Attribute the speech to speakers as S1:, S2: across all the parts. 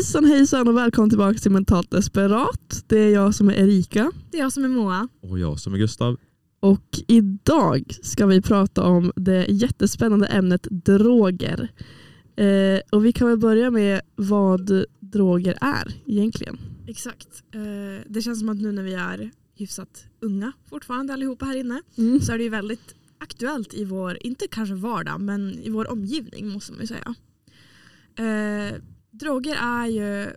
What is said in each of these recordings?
S1: Hejsan hejsan och välkommen tillbaka till Mentalt Desperat. Det är jag som är Erika.
S2: Det är jag som är Moa.
S3: Och jag som är Gustav.
S1: Och idag ska vi prata om det jättespännande ämnet droger. Eh, och vi kan väl börja med vad droger är egentligen.
S2: Exakt. Eh, det känns som att nu när vi är hyfsat unga fortfarande allihopa här inne
S1: Mm.
S2: så är det ju väldigt aktuellt i vår, inte kanske vardag, men i vår omgivning måste man ju säga. Eh, droger är ju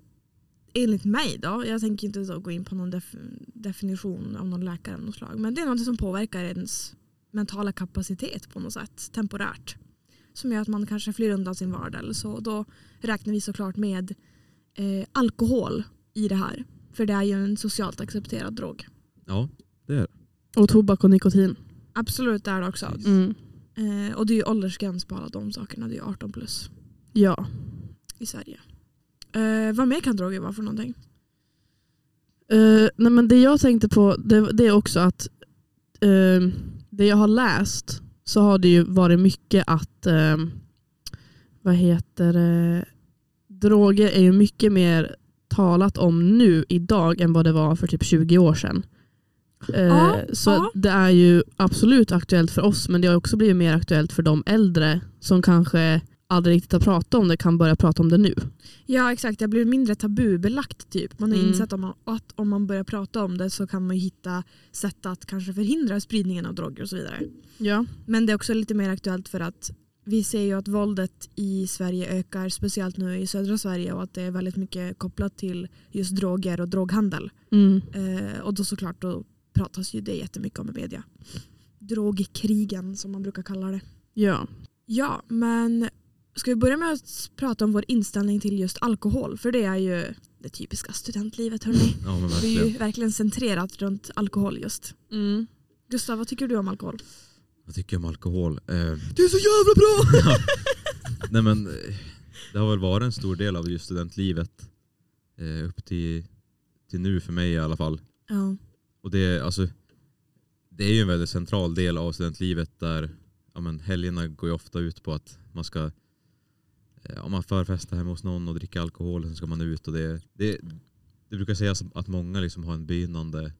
S2: enligt mig då, jag tänker inte så gå in på någon def definition av någon läkare av något slag, men det är något som påverkar ens mentala kapacitet på något sätt temporärt. Som gör att man kanske flyr undan sin vardag eller så. Då räknar vi såklart med eh, alkohol i det här. För det är ju en socialt accepterad drog.
S3: Ja, det är det.
S1: Och tobak och nikotin.
S2: Absolut det är det också.
S1: Mm.
S2: Eh, och det är ju åldersgräns på alla de sakerna. Det är ju 18 plus
S1: Ja.
S2: I Sverige. Eh, vad mer kan droger vara för någonting?
S1: Eh, nej men det jag tänkte på det, det är också att eh, det jag har läst så har det ju varit mycket att eh, vad heter det, droger är ju mycket mer talat om nu idag än vad det var för typ 20 år sedan. Eh,
S2: Ja,
S1: så
S2: ja.
S1: det är ju absolut aktuellt för oss men det har också blivit mer aktuellt för de äldre som kanske aldrig riktigt har pratat om det kan börja prata om det nu.
S2: Ja exakt, det blir mindre tabubelagt typ. Man har
S1: Mm.
S2: insett om man, att om man börjar prata om det så kan man hitta sätt att kanske förhindra spridningen av droger och så vidare.
S1: Ja.
S2: Men det är också lite mer aktuellt för att vi ser ju att våldet i Sverige ökar, speciellt nu i södra Sverige och att det är väldigt mycket kopplat till just droger och droghandel.
S1: Mm.
S2: Eh, och då såklart då pratas ju det jättemycket om i media. Drogkrigen som man brukar kalla det.
S1: ja.
S2: Ja, men ska vi börja med att prata om vår inställning till just alkohol? För det är ju det typiska studentlivet hörni.
S3: Ja, men
S2: Det är ju
S3: verkligen.
S2: verkligen centrerat runt alkohol just.
S1: Mm.
S2: Gustav, vad tycker du om alkohol?
S3: Vad tycker jag om alkohol? Eh,
S1: Det är så jävla bra!
S3: nej men, eh, det har väl varit en stor del av just studentlivet. Eh, upp till, till nu för mig i alla fall.
S2: Ja.
S3: Och det, är, alltså, det är ju en väldigt central del av studentlivet där ja, men, helgerna går ju ofta ut på att man ska om man förfesta hemma hos någon och dricka alkohol och sen ska man ut. Och det, det, det brukar sägas att många liksom har en begynnande,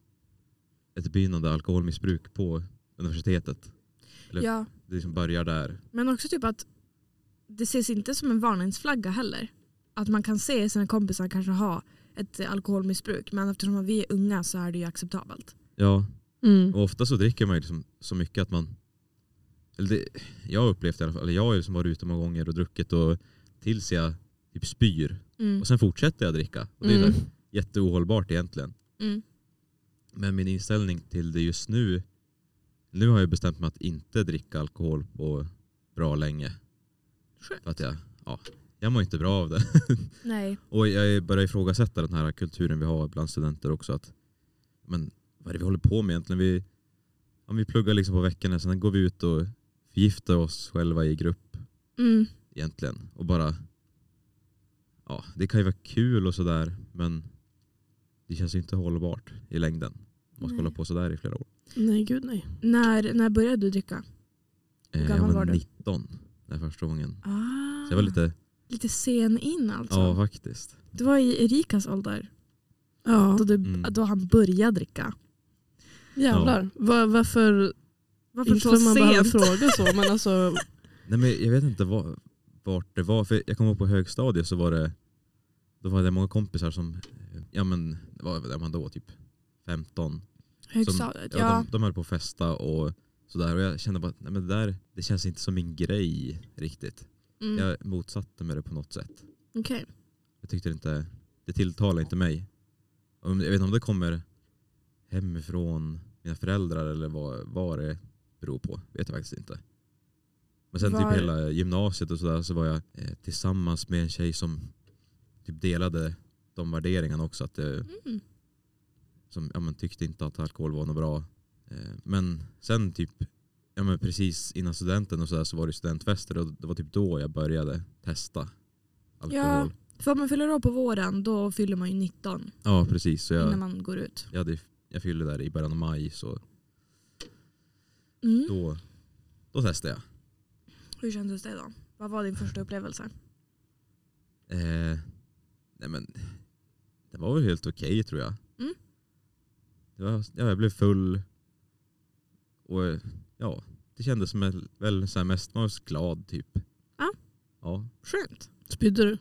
S3: ett begynnande alkoholmissbruk på universitetet. Eller-
S2: ja,
S3: Det liksom börjar där.
S2: men också typ att det ses inte som en varningsflagga heller. Att man kan se sina kompisar kanske ha ett alkoholmissbruk men eftersom vi är unga så är det ju acceptabelt.
S3: Ja,
S1: Mm.
S3: och ofta så dricker man ju liksom så mycket att man eller det, jag har upplevt i alla fall, eller jag har ju liksom varit ute många gånger och druckit och tills jag typ spyr.
S2: Mm.
S3: Och sen fortsätter jag dricka. Och det är
S1: Mm.
S3: här jätteohållbart egentligen.
S2: Mm.
S3: Men min inställning till det just nu, nu har jag bestämt mig att inte dricka alkohol på bra länge.
S2: Skönt.
S3: För att jag, ja, jag mår inte bra av det.
S2: Nej.
S3: Och jag börjar ifrågasätta den här kulturen vi har bland studenter också. Att, men vad är det vi håller på med egentligen? Vi, ja, vi pluggar liksom på veckorna, sen går vi ut och förgiftar oss själva i grupp
S2: Mm.
S3: Egentligen. Och bara, ja, det kan ju vara kul och sådär, men det känns ju inte hållbart i längden. Om man ska
S2: Nej.
S3: hålla på sådär i flera år.
S1: Nej gud nej.
S2: När, när började du dricka?
S3: Eh, jag
S2: gammal
S3: var,
S2: var du?
S3: 19 den första gången.
S2: Ah.
S3: Så jag var lite,
S2: Lite sen in alltså.
S3: ja faktiskt.
S2: Det var i Erikas ålder.
S1: Ja.
S2: Då, du,
S3: Mm.
S2: då han började dricka.
S1: Jävlar. Var, varför
S2: Varför
S1: inte för man behöver
S2: sent?
S1: fråga så men alltså
S3: Nej men jag vet inte var, vart det var, för jag kommer ihåg på högstadiet så var det då var det många kompisar som, ja men vad var man då, typ 15.
S2: Högstadiet,
S3: Som,
S2: ja.
S3: ja, de, de höll på att festa och sådär och jag kände bara nej, men det där, det känns inte som min grej riktigt.
S2: Mm.
S3: Jag motsatte mig det på något sätt.
S2: Okej.
S3: Jag tyckte inte, det tilltalade inte mig. Jag vet inte om det kommer hemifrån mina föräldrar eller vad, vad det beror på. vet jag faktiskt inte. Men sen
S2: Var-
S3: typ hela gymnasiet och sådär så var jag eh, tillsammans med en tjej som typ delade de värderingarna också. Att det,
S2: Mm.
S3: som ja, men, tyckte inte att alkohol var något bra. Eh, men sen typ ja, men precis innan studenten och så, där, så var det studentfester och det var typ då jag började testa alkohol.
S2: För om man fyller år på våren då fyller man ju 19
S3: Ja, precis. Så
S2: innan
S3: jag,
S2: man går ut.
S3: jag, hade, jag fyllde där i början av maj så
S2: Mm.
S3: då, då testade jag.
S2: Hur kändes det då? Vad var din första upplevelse?
S3: Eh, Nej men, det var väl helt okej tror jag.
S2: Mm.
S3: Det var, ja, jag blev full och ja, det kändes som väl så här mest mest glad typ.
S2: Ja.
S3: Ja.
S2: Skönt.
S1: Spydde du?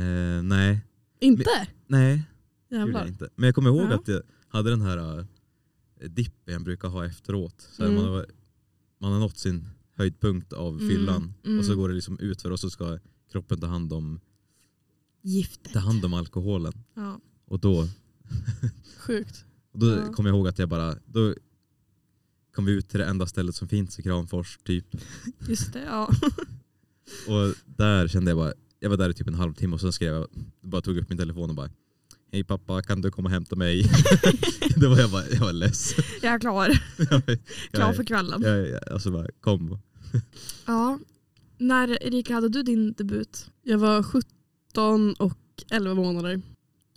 S3: Eh, nej,
S1: Inte?
S3: nej gjorde jag
S1: Jävlar.
S3: inte. Men jag kommer ihåg
S2: Ja.
S3: att jag hade den här uh, dippen jag brukar ha efteråt. Så
S1: Mm.
S3: man, har, man har nått sin höjdpunkt av
S2: Mm,
S3: fyllan
S2: mm.
S3: och så går det liksom utför och så ska kroppen ta hand om,
S2: Giftet.
S3: ta hand om alkoholen.
S2: Ja.
S3: Och då,
S1: Sjukt.
S3: och då
S2: Ja.
S3: kommer jag ihåg att jag bara, då kom vi ut till det enda stället som finns i Kramfors typ.
S2: Just det, ja.
S3: Och där kände jag bara, jag var där i typ en halvtimme och sen skrev jag, bara tog upp min telefon och bara Hej pappa, kan du komma och hämta mig? Då var jag bara, jag var less.
S2: Jag är klar.
S3: jag,
S2: Klar
S3: jag,
S2: för kvällen.
S3: jag, jag, alltså bara, kom.
S2: Ja. När Erika hade du din debut?
S1: Jag var 17 och 11 månader.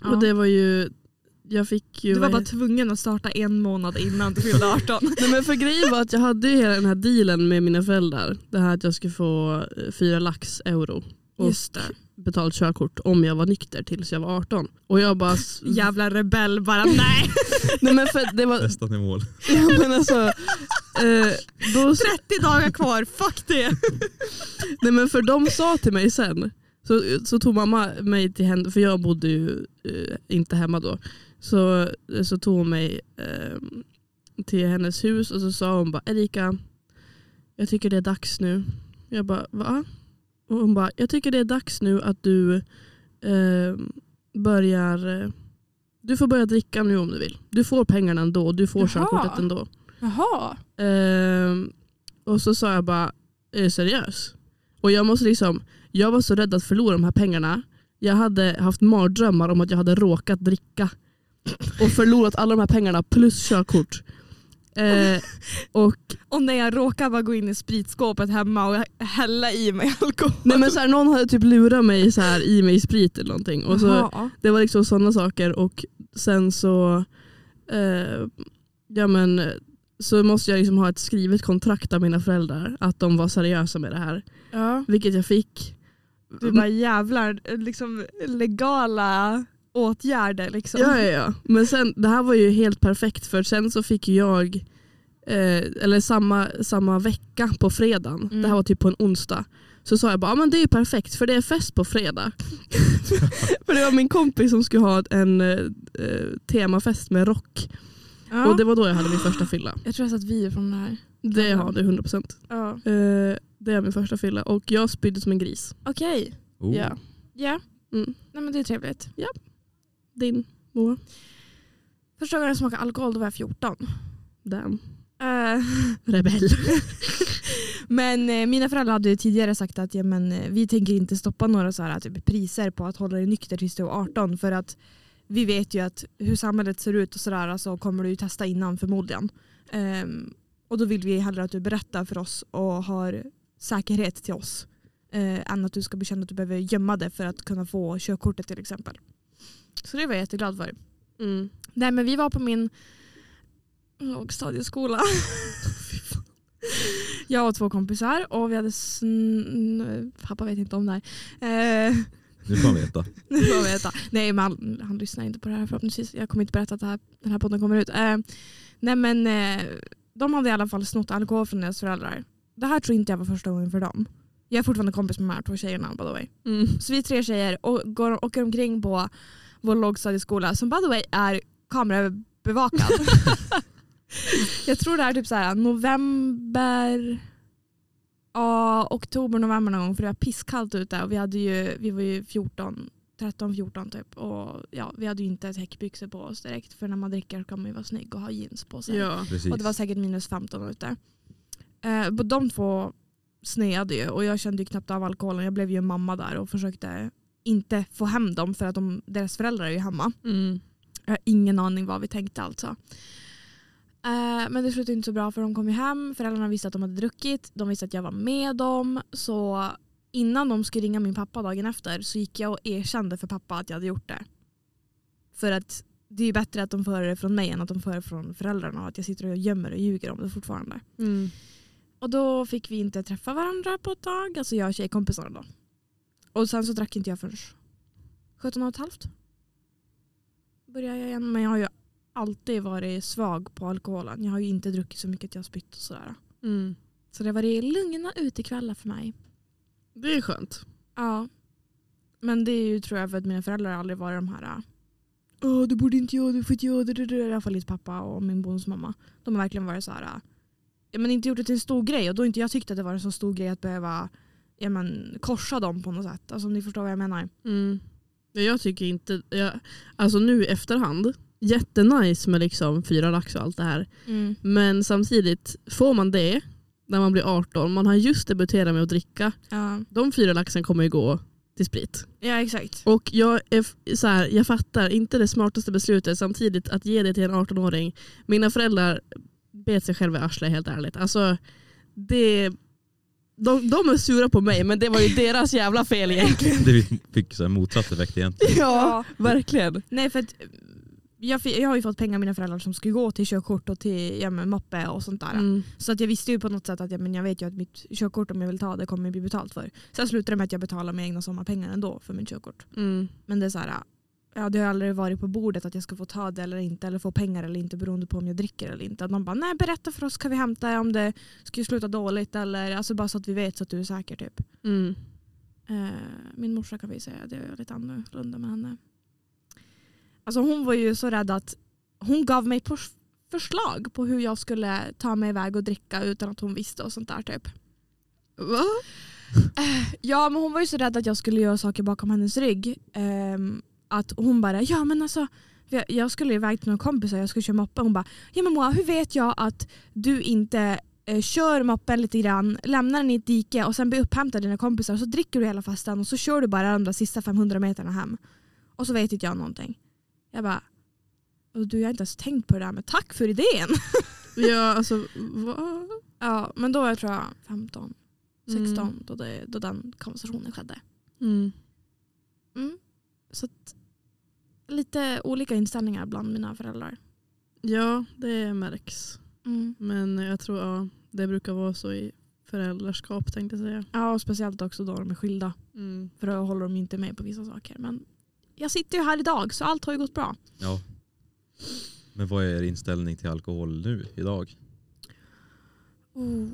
S2: Ja.
S1: Och det var ju, jag fick ju...
S2: Du var bara tvungen att starta en månad innan du fyllde 18.
S1: Nej, men för grejen var att jag hade ju hela den här dealen med mina föräldrar. Det här att jag skulle få eh, fyra lax euro och
S2: Just det.
S1: Betalt körkort om jag var nykter tills jag var 18. Och jag bara...
S2: Jävla rebell bara nej.
S1: Nej men för det var...
S3: Nästan i mål.
S1: Ja, men alltså, eh, då,
S2: 30 dagar kvar, fuck det.
S1: nej men för de sa till mig sen, så, så tog mamma mig till henne, för jag bodde ju eh, inte hemma då. Så, så tog hon mig eh, till hennes hus och så sa hon bara Erika, jag tycker det är dags nu. Jag bara va? Och hon bara, jag tycker det är dags nu att du eh, börjar eh, du får börja dricka nu om du vill. Du får pengarna ändå, du får
S2: Jaha.
S1: körkortet ändå.
S2: Jaha.
S1: Ehm, och så sa jag bara, är du seriös? Och jag måste liksom, jag var så rädd att förlora de här pengarna. Jag hade haft mardrömmar om att jag hade råkat dricka och förlorat alla de här pengarna plus körkort. Eh, och
S2: Och när jag råkar bara gå in i spritskåpet hemma och hälla i mig alkohol.
S1: nej men så här, någon hade typ lurat mig så här, i mig sprit eller någonting. Och så,
S2: Jaha.
S1: det var liksom sådana saker och sen så eh, ja men så måste jag liksom ha ett skrivet kontrakt av mina föräldrar att de var seriösa med det här.
S2: Ja.
S1: Vilket jag fick.
S2: Du bara jävlar, liksom legala åtgärder liksom.
S1: Ja, ja, ja. Men sen, det här var ju helt perfekt för sen så fick jag, eh, eller samma, samma vecka på fredagen,
S2: Mm.
S1: det här var typ på en onsdag, så sa jag bara, "Ja, men det är ju perfekt för det är fest på fredag. för det var min kompis som skulle ha en eh, eh, temafest med rock.
S2: Ja.
S1: Och det var då jag hade min första fylla.
S2: Jag tror jag sett video från det här.
S1: Det har du 100%.
S2: Ja.
S1: Eh, det är min första fylla och jag spydde som en gris.
S2: Okej.
S3: Oh.
S1: Ja.
S2: Ja.
S1: Mm.
S2: Nej men det är trevligt.
S1: Din Moa?
S2: Första gången jag smakade alkohol då var jag 14.
S1: Damn.
S2: Eh,
S1: Rebell.
S2: men eh, mina föräldrar hade tidigare sagt att ja, men, eh, vi tänker inte stoppa några så här, typ, priser på att hålla dig nykter tills du är 18 för att vi vet ju att hur samhället ser ut och sådär så kommer du ju testa innan förmodligen. Ehm, och då vill vi hellre att du berättar för oss och har säkerhet till oss eh, än att du ska bekänna att du behöver gömma det för att kunna få körkortet till exempel. Så det var jag jätteglad för.
S1: Mm.
S2: Nej men vi var på min lågstadieskola. jag och två kompisar och vi hade sn- pappa vet inte om det här. Eh,
S3: Nu får man veta.
S2: nu får jag veta. Nej men han, han lyssnar inte på det här förhoppningsvis. Jag kommer inte berätta att det här, den här podden kommer ut. Eh, nej men eh, de hade i alla fall snott alkohol från deras föräldrar. Det här tror inte jag var första gången för dem. Jag är fortfarande kompis med de här två tjejerna by the way.
S1: Mm.
S2: Så vi är tre tjejer och går, åker omkring på vår lågstadieskola som by the way är kamerabevakad. jag tror det är typ så här november, ja, oktober, november någon gång för det var pisskallt ute och vi, hade ju, vi var ju 14, 13, 14 typ och ja, vi hade ju inte täckbyxor på oss direkt för när man dricker kan man ju vara snygg och ha jeans på sig.
S1: Ja.
S2: Och det var säkert minus 15 ute. Eh, de två sneade ju och jag kände ju knappt av alkoholen. Jag blev ju mamma där och försökte inte få hem dem för att de, deras föräldrar är ju hemma.
S1: Mm.
S2: Jag har ingen aning vad vi tänkte alltså. Eh, men det slutade inte så bra för de kom ju hem. Föräldrarna visste att de hade druckit. De visste att jag var med dem. Så innan de skulle ringa min pappa dagen efter så gick jag och erkände för pappa att jag hade gjort det. För att det är ju bättre att de får höra det från mig än att de får höra det från föräldrarna och att jag sitter och gömmer och ljuger om det fortfarande.
S1: Mm.
S2: Och då fick vi inte träffa varandra på ett tag, alltså jag och tjejkompisarna då. Och sen så drack inte jag förrän 17 och ett halvt. Började jag igen. Men jag har ju alltid varit svag på alkoholen. Jag har ju inte druckit så mycket att jag har spytt och sådär.
S1: Mm.
S2: Så det har varit lugna utekvällar för mig.
S1: Det är skönt.
S2: Ja. Men det är ju tror jag för att mina föräldrar aldrig varit de här Åh, du borde inte göra det, du får inte göra det. I alla fall ditt pappa och min bonusmamma. De har verkligen varit så här. Ja, men inte gjort det till en stor grej och då har inte jag tyckt att det var en så stor grej att behöva ja, men, korsa dem på något sätt. Alltså om ni förstår vad jag menar.
S1: Mm. Ja, Jag tycker inte, jag, alltså nu i efterhand, jättenice med liksom fyra lax och allt det här. Men samtidigt, får man det när man blir 18, man har just debuterat med att dricka,
S2: Ja.
S1: de fyra laxen kommer ju gå till sprit.
S2: ja, exakt.
S1: Och jag, är så här, jag fattar, inte det smartaste beslutet samtidigt att ge det till en 18-åring. Mina föräldrar bet sig själva i arslet helt ärligt. Alltså, det, de, de är sura på mig men det var ju deras jävla fel egentligen.
S3: Det fick- så här motsatt effekt egentligen.
S1: Ja, verkligen.
S2: Nej för att eh, jag, jag har ju fått pengar av mina föräldrar som skulle gå till körkort och till ja, men, moppe och sånt där.
S1: Mm.
S2: Så att jag visste ju på något sätt att ja, men jag vet ju att mitt körkort om jag vill ta det kommer bli betalt för. Sen slutade det med att jag betalar med egna sommarpengar ändå för mitt körkort.
S1: Mm.
S2: Men det är så här, ja, det har aldrig varit på bordet att jag ska få ta det eller inte eller få pengar eller inte beroende på om jag dricker eller inte. Att de bara, nej berätta för oss kan vi hämta om det skulle sluta dåligt eller alltså bara så att vi vet så att du är säker typ.
S1: Mm.
S2: Eh, min morsa kan vi säga, det är lite annorlunda med henne. Alltså hon var ju så rädd att hon gav mig förslag på hur jag skulle ta mig iväg och dricka utan att hon visste och sånt där typ.
S1: Va?
S2: Ja men hon var ju så rädd att jag skulle göra saker bakom hennes rygg. Ehm, att hon bara, ja men alltså jag- skulle iväg till några kompisar, jag skulle köra moppe. Hon bara, ja men Moa hur vet jag att du inte eh, kör moppen lite grann, lämnar den i ett dike och sen blir upphämtad av dina kompisar och så dricker du hela festen och så kör du bara de där sista 500 meterna hem. Och så vet inte jag någonting. Jag bara, "Och du jag har inte ens tänkt på det där men tack för idén.
S1: Ja, alltså va?
S2: Ja men då var jag tror jag 15, 16
S1: Mm.
S2: då, det, då den konversationen skedde.
S1: Mm.
S2: Mm. Så att, lite olika inställningar bland mina föräldrar.
S1: Ja, det märks.
S2: Mm.
S1: Men jag tror ja, det brukar vara så i föräldraskap tänkte jag säga.
S2: Ja, och speciellt också då de är skilda.
S1: Mm.
S2: För då håller de inte med på vissa saker. Men jag sitter ju här idag så allt har ju gått bra.
S3: Ja. Men vad är er inställning till alkohol nu, idag?
S2: Oh.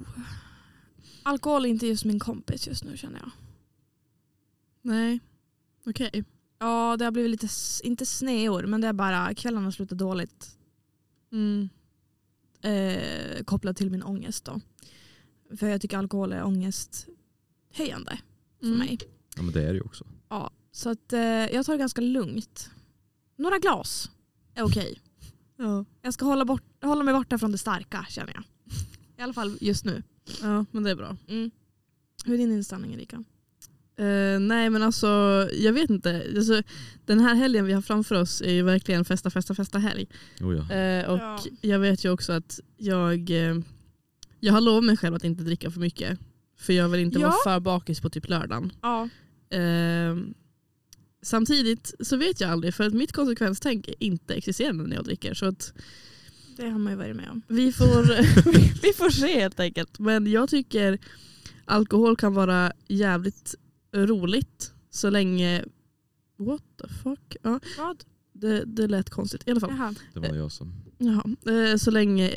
S2: Alkohol är inte just min kompis just nu känner jag.
S1: Nej, okej.
S2: Ja, det har blivit lite, inte sneor, men det är bara kvällarna slutar dåligt.
S1: Mm.
S2: Eh, kopplat till min ångest då. För jag tycker alkohol är ångesthöjande för
S1: Mm.
S2: mig.
S3: Ja men det är det ju också.
S2: Ja, så att, eh, jag tar det ganska lugnt. Några glas är okej.
S1: Ja.
S2: Jag ska hålla, bort, hålla mig borta från det starka känner jag. I alla fall just nu.
S1: ja, men det är bra.
S2: Mm. Hur är din inställning Erika?
S1: Eh, nej men alltså, jag vet inte. Alltså, den här helgen vi har framför oss är ju verkligen festa, festa, festa helg.
S3: Oh, ja.
S1: Eh, och
S2: Ja.
S1: jag vet ju också att jag, eh, jag har lovat mig själv att inte dricka för mycket. För jag vill inte
S2: Ja.
S1: vara för bakis på typ lördagen.
S2: Ja.
S1: Samtidigt så vet jag aldrig för att mitt konsekvenstänk är inte existerande när jag dricker. Så att
S2: Det har man ju varit med om.
S1: vi får, vi får se helt enkelt. Men jag tycker alkohol kan vara jävligt roligt så länge... What the fuck? Ja,
S2: Vad?
S1: det, det lät konstigt. I alla fall.
S2: Jaha.
S3: Det var jag som...
S1: Jaha. Eh, Så länge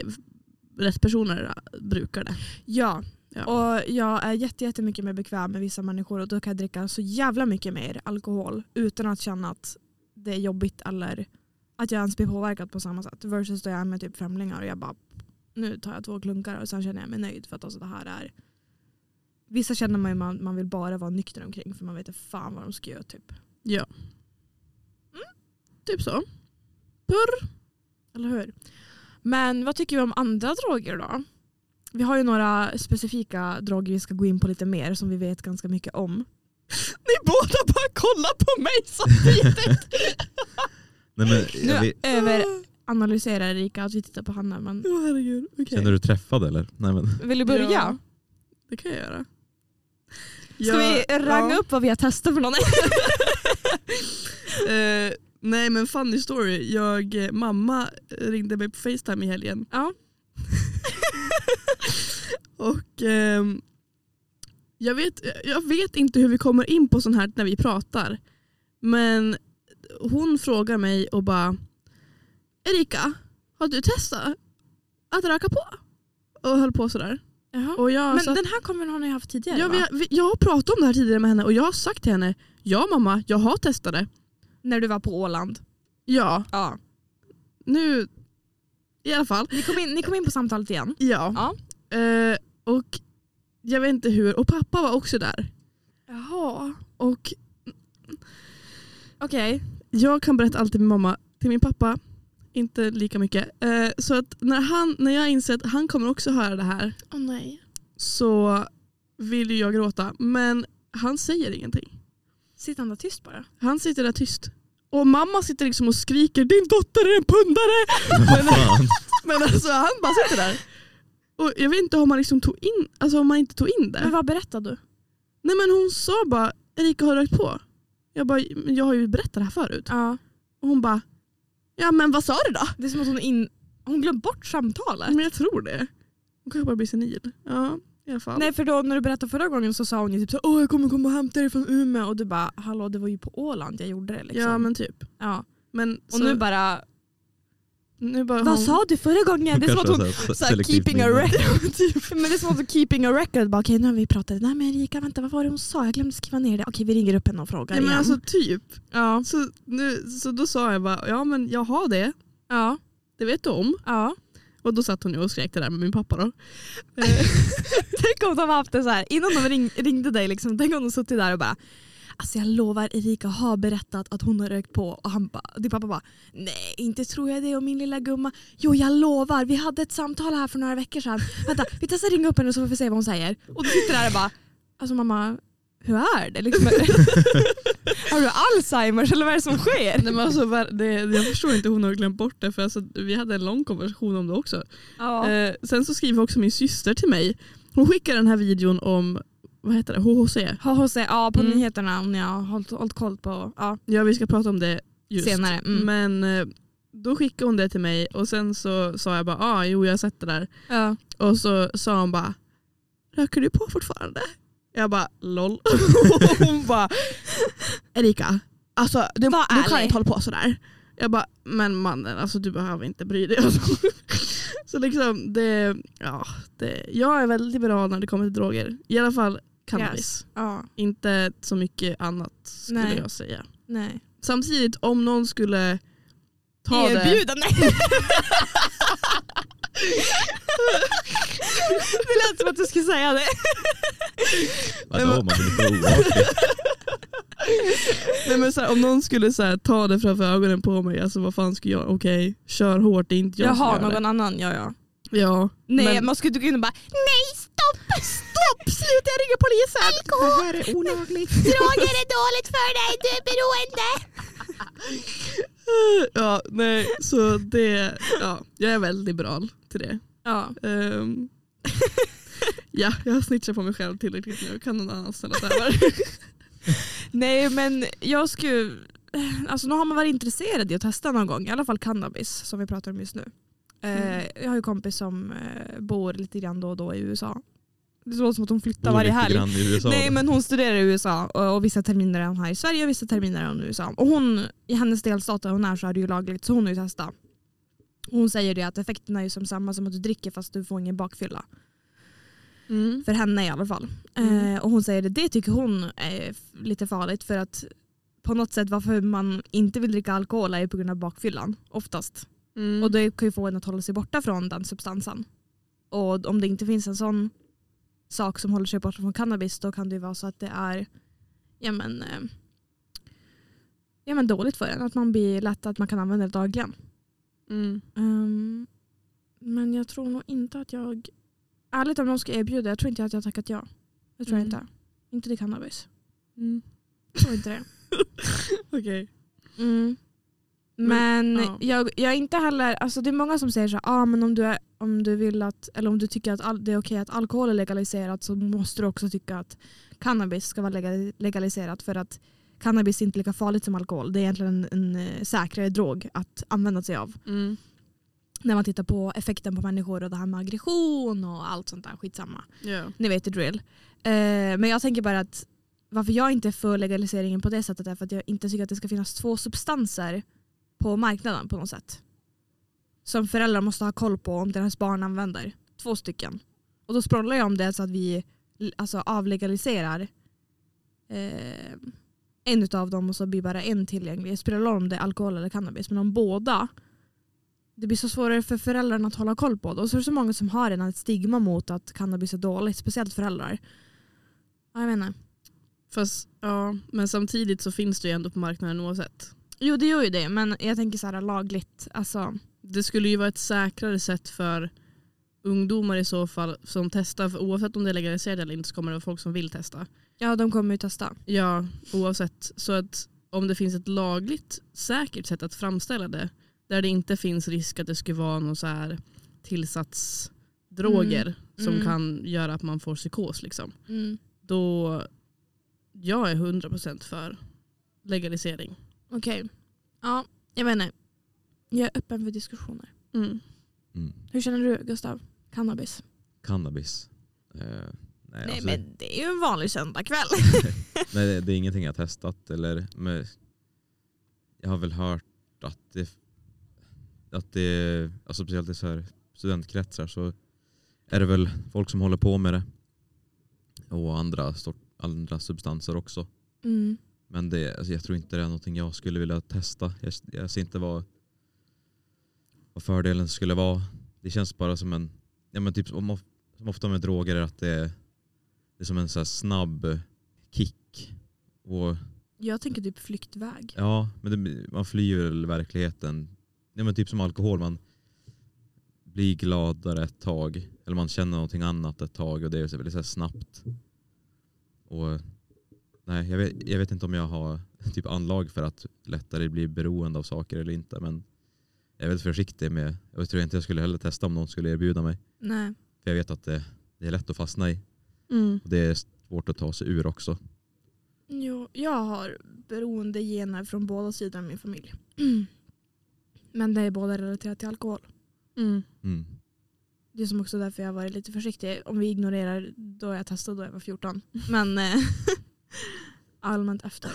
S1: rätt personer brukar det.
S2: Ja.
S1: Ja.
S2: Och jag är jätte, jättemycket mer bekväm med vissa människor och då kan jag dricka så jävla mycket mer alkohol utan att känna att det är jobbigt eller att jag ens blir påverkad på samma sätt. Versus då jag är med typ främlingar och jag bara nu tar jag två klunkar och sen känner jag mig nöjd för att alltså det här är Vissa känner man ju man, man vill bara vara nykter omkring för man vet inte fan vad de ska göra typ.
S1: Ja. Typ så. Purr.
S2: Eller hur? Men vad tycker vi om andra droger då? Vi har ju några specifika droger vi ska gå in på lite mer som vi vet ganska mycket om.
S1: Ni båda bara kollar på mig samtidigt.
S3: Nej, men,
S2: Nu
S3: vet,
S2: överanalyserar Erika att vi tittar på Hanna men
S1: Åh herregud. Okej.
S3: känner du träffad eller? Nej, men,
S2: vill du börja?
S1: Ja. Det kan jag göra.
S2: Ska vi ranga upp vad vi har testat för någon?
S1: Eh, nej men funny story. Jag, eh, mamma ringde mig på Facetime i helgen.
S2: Ja.
S1: Och ehm, jag, vet, jag vet inte hur vi kommer in på sånt här när vi pratar. Men hon frågar mig och bara Erika, har du testat att röka på? Och höll på sådär. Och jag,
S2: Men
S1: satt-
S2: den här kommer har ni haft tidigare
S1: Ja,
S2: va?
S1: vi, jag har pratat om det här tidigare med henne och jag har sagt till henne Ja mamma, jag har testat det.
S2: När du var på Åland.
S1: Ja,
S2: Ja.
S1: nu i alla fall.
S2: Ni, kom in, ni kom in på samtalet igen.
S1: Ja. Eh, och jag vet inte hur. Och pappa var också där.
S2: Jaha.
S1: Och
S2: Okej.
S1: jag kan berätta allt till min mamma. Till min pappa, inte lika mycket. Eh, så att när, han, när jag inser att han kommer också höra det här
S2: Åh nej.
S1: så vill ju jag gråta. Men han säger ingenting.
S2: Sitter han där tyst bara?
S1: Han sitter där tyst. Och mamma sitter liksom och skriker din dotter är en pundare.
S3: Fan?
S1: Men alltså han bara sitter där. Och jag vet inte om man liksom tog in, alltså om man inte tog in det.
S2: Men vad berättade du?
S1: Nej men hon sa bara Erika har rökt på? Jag bara, "Men jag har ju berättat det här förut.
S2: Ja.
S1: Och hon bara, ja men vad sa du då?
S2: Det är som att hon, in, hon glömt bort samtalet.
S1: Men jag tror det. Hon kanske bara blir senil. Ja, i alla fall.
S2: Nej för då när du berättade förra gången så sa hon ju typ så Åh jag kommer komma och hämta dig från Umeå och du bara hallå det var ju på Åland jag gjorde det liksom.
S1: Ja men typ.
S2: Ja.
S1: Men
S2: Och
S1: så,
S2: nu bara
S1: nu bara
S2: vad
S1: hon,
S2: sa du förra gången? Det är som att hon
S3: Kanske
S2: så här,
S3: selektivt
S2: keeping a record. typ. Men det är som att hon keeping a record. Bara, Okej nu har vi pratat. Nej men Erika vänta vad var det hon sa? Jag glömde skriva ner det. Okej vi ringer upp henne och frågar
S1: ja, men
S2: igen.
S1: alltså typ.
S2: ja.
S1: Så, nu, så då sa jag bara, ja men jag har det.
S2: Ja.
S1: Det vet du om.
S2: ja.
S1: Och då satt hon ju och skrek det där med min pappa då.
S2: Tänk om de haft det så här innan de ring, ringde dig. Liksom, tänk om de suttit där och bara Alltså jag lovar Erika har berättat att hon har rökt på och han ba, din pappa bara Nej inte tror jag det och min lilla gumma Jo jag lovar vi hade ett samtal här för några veckor sedan Vänta vi testar ringa upp henne så får vi se vad hon säger Och du sitter där och bara Alltså mamma hur är det? Liksom, har du Alzheimers eller vad är det som sker?
S1: Nej, men alltså, det, jag förstår inte hur hon har glömt bort det för alltså, vi hade en lång konversation om det också.
S2: Ja.
S1: Eh, sen så skriver också min syster till mig. Hon skickar den här videon om vad heter det? HHC.
S2: HHC, ja på
S1: Mm.
S2: nyheterna om ni har hållit, hållit koll på ja,
S1: Ja vi ska prata om det just.
S2: senare. Mm.
S1: Men eh, då skickade hon det till mig och sen så sa jag bara ah, jo jag har sett det där.
S2: Ja.
S1: Och så sa hon bara röker du på fortfarande? Jag bara lol. Hon bara Erika, alltså du, du
S2: Var
S1: kan
S2: ärlig.
S1: inte hålla på sådär. Jag bara men mannen alltså du behöver inte bry dig. så liksom det, ja, det, jag är väldigt liberal när det kommer till droger. I alla fall cannabis.
S2: Yes. Ja.
S1: Inte så mycket annat skulle
S2: Nej.
S1: jag säga.
S2: Nej.
S1: Samtidigt om någon skulle ta det.
S2: Erbjudande. det lät som att du skulle säga det.
S3: Vadå, man blir oartig.
S1: Nej, men så här, om någon skulle så här, ta det framför ögonen på mig, alltså vad fan ska jag, okej, kör hårt, det är inte jag
S2: Jaha,
S1: som gör
S2: någon
S1: det.
S2: annan. Ja, ja.
S1: Ja,
S2: Nej,
S1: men,
S2: man skulle inte gå in och bara nej stopp, stopp, sluta jag ringer polisen. Alkohol, det här är olagligt. Droger är dåligt för dig, du är beroende.
S1: ja, nej, så det, ja, jag är väldigt liberal till det.
S2: Ja.
S1: Ehm, ja, jag har snitchat på mig själv tillräckligt nu, kan någon annan ställa sig över?
S2: Nej men jag skulle, alltså nu har man varit intresserad i att testa någon gång, i alla fall cannabis som vi pratar om just nu. Eh, jag har ju kompis som eh, bor lite grann då och då i USA. Det låter som att hon flyttar varje helg.
S3: grann i USA.
S2: Nej men hon studerar i USA och, och vissa terminer är hon här i Sverige och vissa terminer är hon i USA. Och hon, i hennes delstat där hon är så är det ju lagligt så hon har ju testat. Hon säger det att effekterna är ju som samma som att du dricker fast du får ingen bakfylla.
S1: Mm.
S2: För henne i alla fall.
S1: Mm.
S2: Eh, och hon säger det, det tycker hon är lite farligt för att på något sätt varför man inte vill dricka alkohol är ju på grund av bakfyllan oftast.
S1: Mm.
S2: Och det kan ju få en att hålla sig borta från den substansen. Och om det inte finns en sån sak som håller sig borta från cannabis då kan det ju vara så att det är ja men, eh, ja men dåligt för en. Att man blir lätt att man kan använda det dagligen.
S1: mm.
S2: Ehm, men jag tror nog inte att jag, ärligt om någon ska erbjuda, jag tror inte att jag har tackat ja. Det tror jag
S1: Mm.
S2: inte. Inte till cannabis.
S1: Mm.
S2: Jag tror inte det.
S1: Okej.
S2: Mm. Men
S1: ja.
S2: jag, jag är inte heller, alltså det är många som säger så här, ah, men om du, är, om du vill att, eller om du tycker att all, det är okej att alkohol är legaliserat så måste du också tycka att cannabis ska vara legal, legaliserat för att cannabis är inte lika farligt som alkohol. Det är egentligen en, en eh, säkrare drog att använda sig av.
S1: Mm.
S2: När man tittar på effekten på människor och det här med aggression och allt sånt där skitsamma.
S1: Ja.
S2: Ni vet the drill. Eh, men jag tänker bara att varför jag inte är för legaliseringen på det sättet är för att jag inte tycker att det ska finnas två substanser på marknaden på något sätt. Som föräldrar måste ha koll på om deras barn använder. Två stycken. Och då sprollar jag om det så att vi alltså, avlegaliserar eh, en av dem och så blir bara en tillgänglig. Det spelar roll om det är alkohol eller cannabis. Men om båda, det blir så svårare för föräldrarna att hålla koll på det. Och så är det så många som har redan ett stigma mot att cannabis är dåligt, speciellt föräldrar. Ja, jag menar.
S1: Fast, ja, men samtidigt så finns det ju ändå på marknaden oavsett.
S2: Jo det gör ju det, men jag tänker så här lagligt. Alltså,
S1: Det skulle ju vara ett säkrare sätt för ungdomar i så fall som testar. För oavsett om det är legaliserat eller inte så kommer det vara folk som vill testa.
S2: ja de kommer ju testa.
S1: Ja, oavsett. Så att om det finns ett lagligt säkert sätt att framställa det där det inte finns risk att det skulle vara någon så här tillsatsdroger som
S2: Mm.
S1: kan göra att man får psykos. Liksom.
S2: Mm.
S1: Då jag är 100% för legalisering.
S2: Okej. Ja, jag vet inte. Jag är öppen för diskussioner.
S1: Mm.
S3: Mm.
S2: Hur känner du Gustav? Cannabis?
S3: Cannabis. Eh, nej,
S2: Nej
S3: alltså,
S2: men det är ju en vanlig söndagkväll.
S3: nej, det, det är ingenting jag har testat. Eller, men jag har väl hört att det, att det alltså speciellt i så här studentkretsar så är det väl folk som håller på med det. Och andra, sort, andra substanser också.
S2: Mm.
S3: Men det, alltså jag tror inte det är någonting jag skulle vilja testa. Jag, jag ser inte vad, vad fördelen skulle vara. Det känns bara som en, ja men typ som, som ofta med droger är att det är, det är som en så snabb kick. Och
S2: Jag tänker typ flyktväg.
S3: ja, men det, man flyr väl verkligheten. Ja men typ som alkohol, man blir gladare ett tag. Eller man känner någonting annat ett tag och det är så väldigt så snabbt. Och nej, jag vet, jag vet inte om jag har typ anlag för att lättare bli beroende av saker eller inte. Men jag är väldigt försiktig med, jag tror inte jag skulle heller testa om någon skulle erbjuda mig.
S2: Nej.
S3: För jag vet att det, det är lätt att fastna i.
S1: Mm.
S3: Och det är svårt att ta sig ur också.
S2: Jo, jag har beroendegener från båda sidor av min familj. Men det är båda relaterat till alkohol.
S1: Mm.
S3: Mm.
S2: Det är som också därför jag har varit lite försiktig. Om vi ignorerar då jag testade då jag var 14. Men eh, allmänt efter.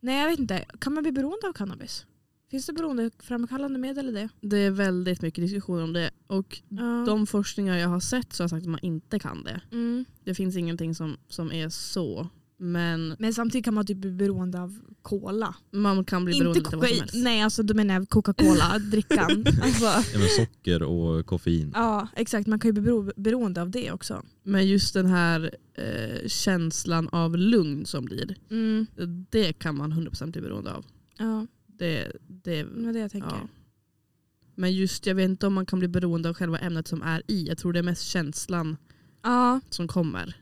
S2: Nej jag vet inte. Kan man bli beroende av cannabis? Finns det beroendeframkallande medel i det?
S1: Det är väldigt mycket diskussion om det. Och
S2: Ja.
S1: de forskningar jag har sett så har sagt att man inte kan det.
S2: Mm.
S1: Det finns ingenting som, som är så. Men
S2: Men samtidigt kan man typ bli beroende av cola.
S1: man kan bli beroende
S2: Inte
S1: av vad som helst.
S2: Nej alltså då menar jag Coca-Cola, drickan. Alltså,
S3: Ja, men socker och koffein.
S2: ja exakt, man kan ju bli bero beroende av det också.
S1: Men just den här eh, känslan av lugn som blir.
S2: Mm.
S1: Det kan man 100% bli beroende av.
S2: Ja,
S1: Det, det,
S2: det är det jag tänker.
S1: ja. Men just jag vet inte om man kan bli beroende av själva ämnet som är i. Jag tror det är mest känslan
S2: Ja,
S1: som kommer.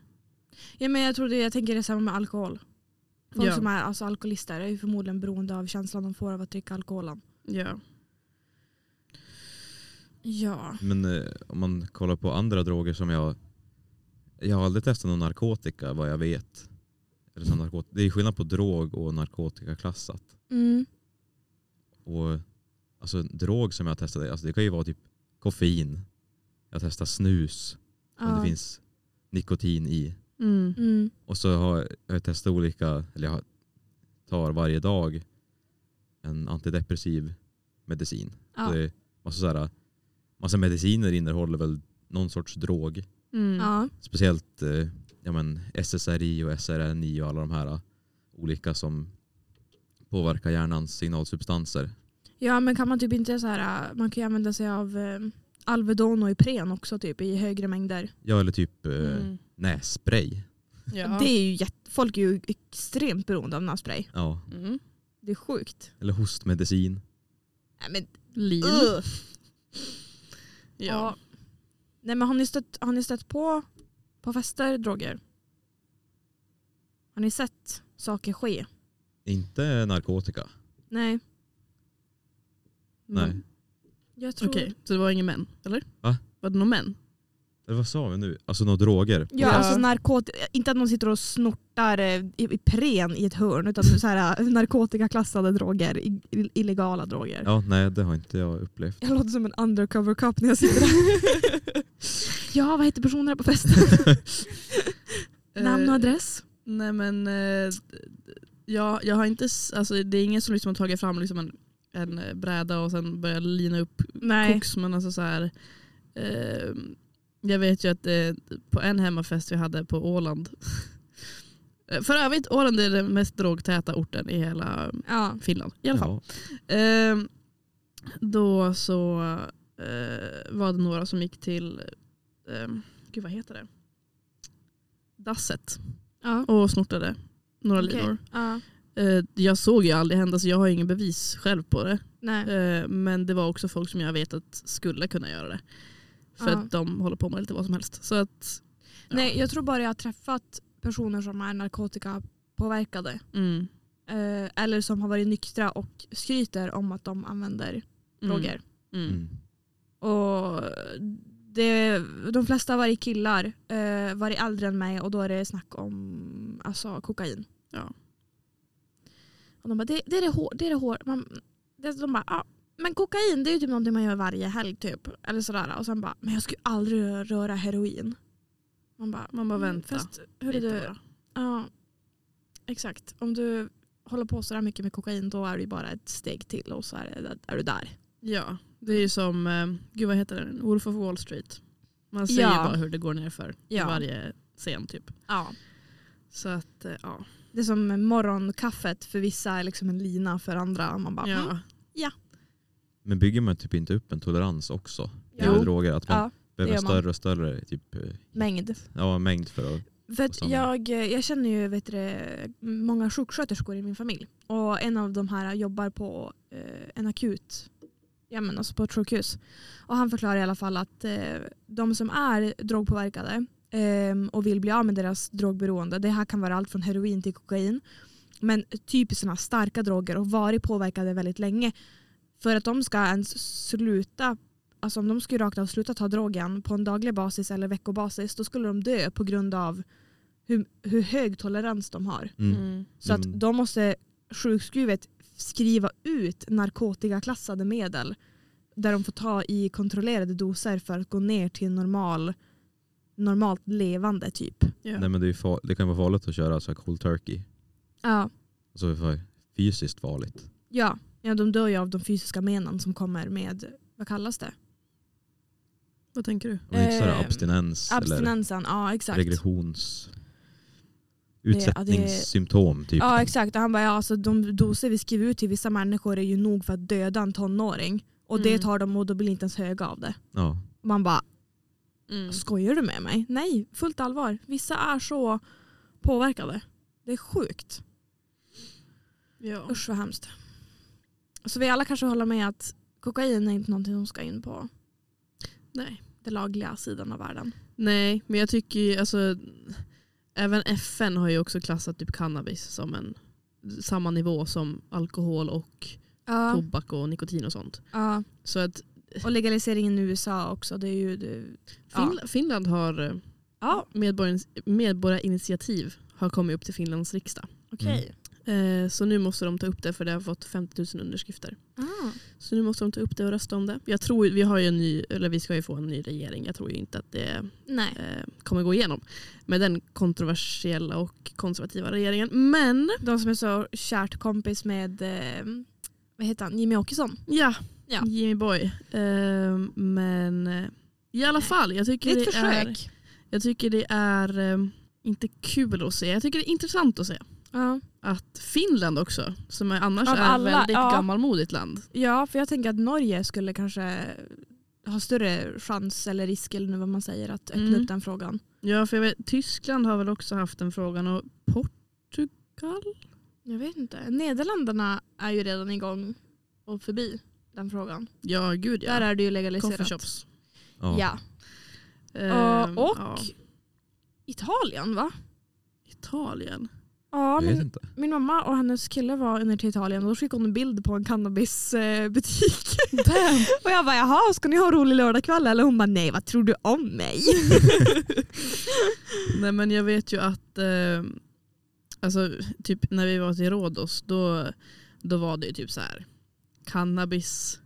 S2: Ja men jag tror det, jag tänker det är samma med alkohol. Folk
S1: Ja.
S2: som är alltså, alkoholister är ju förmodligen beroende av känslan de får av att dricka alkoholen.
S1: Ja.
S2: Ja.
S3: Men eh, om man kollar på andra droger som jag... Jag har aldrig testat någon narkotika vad jag vet. Eller sån narkot- det är skillnad på drog och narkotikaklassat.
S2: Mm.
S3: Och, alltså, drog som jag har testat, alltså, det kan ju vara typ koffein. Jag testar snus om
S2: Ja.
S3: det finns nikotin i.
S1: Mm.
S2: Mm.
S3: Och så har jag- testat olika, eller jag tar varje dag en antidepressiv medicin.
S2: Ja.
S3: Det är massa, så här, massa mediciner innehåller väl någon sorts drog.
S1: Mm.
S2: Ja.
S3: Speciellt eh, ja, men SSRI och SRNI och alla de här eh, olika som påverkar hjärnans signalsubstanser.
S2: ja men kan man typ inte så här, man kan ju använda sig av eh, Alvedon och Ipren också typ i högre mängder.
S3: Ja, eller typ eh,
S1: Mm.
S3: Nässpray.
S1: Ja.
S2: Det är ju jätte, folk är ju extremt beroende av nässpray.
S3: Ja.
S1: Mm.
S2: Det är sjukt.
S3: Eller hostmedicin.
S2: Nej, men,
S1: Lin.
S2: uh.
S1: Ja.
S2: Ja. Nej men har ni stött, har ni stött på på fester droger? Har ni sett saker ske?
S3: Inte narkotika.
S2: Nej.
S3: Nej.
S1: Mm.
S2: Jag tror...
S1: Okej, så det var ingen män? Eller?
S3: Va?
S1: Var det någon män?
S3: Eller vad sa vi nu? Alltså några droger.
S2: Ja,
S1: Ja.
S2: alltså narkotika, inte att någon sitter och snortar eh, i, i pren i ett hörn utan så här, eh, narkotikaklassade droger, illegala droger.
S3: Ja, nej det har inte jag upplevt.
S2: Jag låter som en undercover cop när jag sitter där. ja, vad heter personerna på festen? Namn och
S1: Eh,
S2: adress?
S1: Nej men eh, jag, jag har inte, alltså, det är ingen som liksom har tagit fram liksom en, en eh, bräda och sen börjat lina upp
S2: Nej.
S1: koks. Men alltså så här, eh, jag vet ju att eh, på en hemmafest vi hade på Åland. För övrigt, Åland är den mest drogtäta orten i hela
S2: Ja.
S1: Finland. I alla fall.
S3: Ja.
S1: Eh, då så eh, var det några som gick till, eh, gud vad heter det? Dasset
S2: Ja.
S1: och snortade några
S2: Okej.
S1: linor.
S2: Ja.
S1: Eh, jag såg ju aldrig hända så jag har ingen bevis själv på det.
S2: Nej.
S1: Eh, men det var också folk som jag vet att skulle kunna göra det. För
S2: Ja.
S1: att de håller på med lite vad som helst. Så att, ja.
S2: Nej, jag tror bara jag har träffat personer som är narkotikapåverkade.
S1: Mm.
S2: Eh, eller som har varit nyktra och skryter om att de använder
S1: Mm.
S2: droger.
S1: Mm.
S3: Mm.
S2: Och det, de flesta har varit killar, eh, varit äldre än mig och då är det snack om alltså, kokain.
S1: Ja.
S2: Och de bara, det, det är det hår, det är det hår. Man, det, de bara, ah, men kokain det är ju typ någonting man gör varje helg typ. Eller sådär. Och sen bara, men jag skulle aldrig röra heroin. Man bara,
S1: Man bara
S2: mm,
S1: vänta
S2: Fast, hur är du, ja, exakt. Om du håller på sådär mycket med kokain då är det ju bara ett steg till och så är, det, är du där.
S1: Ja, det är ju som, eh, gud vad heter den? Wolf of Wall Street. Man ser
S2: Ja.
S1: bara hur det går nerför i
S2: Ja.
S1: varje scen typ.
S2: Ja.
S1: Så att eh, ja.
S2: Det är som morgonkaffet för vissa är liksom en lina för andra. Man bara, mm,
S1: ja.
S3: Men bygger man typ inte upp en tolerans också?
S2: Jo.
S3: Med droger? Att man
S2: ja,
S3: behöver större och större typ, eh,
S2: mängd.
S3: ja, mängd för att...
S2: För att
S3: samma.
S2: jag, jag känner ju vet du, många sjuksköterskor i min familj. Och en av de här jobbar på eh, en akut, ja, men alltså på ett sjukhus. Och han förklarar i alla fall att eh, de som är drogpåverkade eh, och vill bli av med deras drogberoende, det här kan vara allt från heroin till kokain. Men typiskt sådana starka droger och varit påverkade väldigt länge. För att de ska ens sluta Alltså om de skulle rakt av sluta ta drogen på en daglig basis eller veckobasis då skulle de dö på grund av hur, hur hög tolerans de har.
S3: Mm.
S1: Mm.
S2: Så att de måste sjukskrivet skriva ut narkotikaklassade medel där de får ta i kontrollerade doser för att gå ner till normal, normalt levande typ.
S1: Ja.
S3: Nej, men det, far- det kan vara farligt att köra så här cold turkey.
S2: Ja,
S3: Alltså fysiskt farligt.
S2: ja. Ja de dör ju av de fysiska menen som kommer med, vad kallas det?
S1: Vad tänker du?
S3: Om det inte så här
S2: Eh,
S3: abstinens eller
S2: Abstinensen, ja exakt.
S3: regressions...
S2: det-
S3: Utsättningssymptom typ.
S2: Ja exakt, och han bara ja, alltså, de doser vi skriver ut till vissa människor är ju nog för att döda en tonåring. Och det
S1: Mm.
S2: tar de och då blir inte ens höga av det.
S3: Ja.
S2: Man bara,
S1: Mm.
S2: skojar du med mig? Nej, fullt allvar. Vissa är så påverkade. Det är sjukt.
S1: Ja.
S2: Usch vad hemskt. Så vi alla kanske håller med att kokain är inte någonting som ska in på
S1: Nej.
S2: den lagliga sidan av världen.
S1: Nej, men jag tycker ju alltså även FN har ju också klassat typ cannabis som en samma nivå som alkohol och
S2: Ja,
S1: tobak och nikotin och sånt.
S2: ja.
S1: Så att
S2: Och legaliseringen i USA också. Det är ju, det, ja.
S1: Fin- Finland har eh,
S2: ja,
S1: medborgarinitiativ har kommit upp till Finlands riksdag.
S2: okej.
S1: Eh, Så nu måste de ta upp det för det har fått 50 000 underskrifter.
S2: Ah.
S1: Så nu måste de ta upp det och rösta om det. Jag tror vi har en ny, eller vi ska ju få en ny regering. Jag tror ju inte att det eh, kommer gå igenom med den kontroversiella och konservativa regeringen. Men
S2: De som är så kärt kompis med eh, vad heter han? Jimmy Åkesson.
S1: ja,
S2: Ja.
S1: Jimmy Boy. Eh, men eh, i alla fall, jag
S2: Det
S1: tycker
S2: är ett
S1: det,
S2: försök.
S1: är, jag tycker det är inte kul att se. Jag tycker det är intressant att se.
S2: Ja.
S1: Att Finland också, som är annars
S2: Av
S1: är
S2: alla,
S1: väldigt
S2: ja.
S1: gammalmodigt land.
S2: ja, för jag tänker att Norge skulle kanske ha större chans eller risk eller nu vad man säger att öppna
S1: Mm.
S2: upp den frågan.
S1: Ja, för jag vet, Tyskland har väl också haft den frågan och Portugal?
S2: Jag vet inte. Nederländerna är ju redan igång och förbi den frågan.
S1: Ja, gud ja.
S2: Där är det ju legaliserat.
S1: Coffeeshops.
S3: Ja.
S2: Ja.
S1: Ehm,
S2: och
S1: ja.
S2: Italien va?
S1: Italien.
S2: Ja, min, min mamma och hennes kille var ner till Italien och då skickade hon en bild på en cannabisbutik. och jag bara jaha, ska ni ha en rolig lördagkväll? Eller hon bara nej, vad tror du om mig?
S1: Nej men jag vet ju att eh, alltså, typ när vi var till Rhodos då, då var det ju typ så här cannabis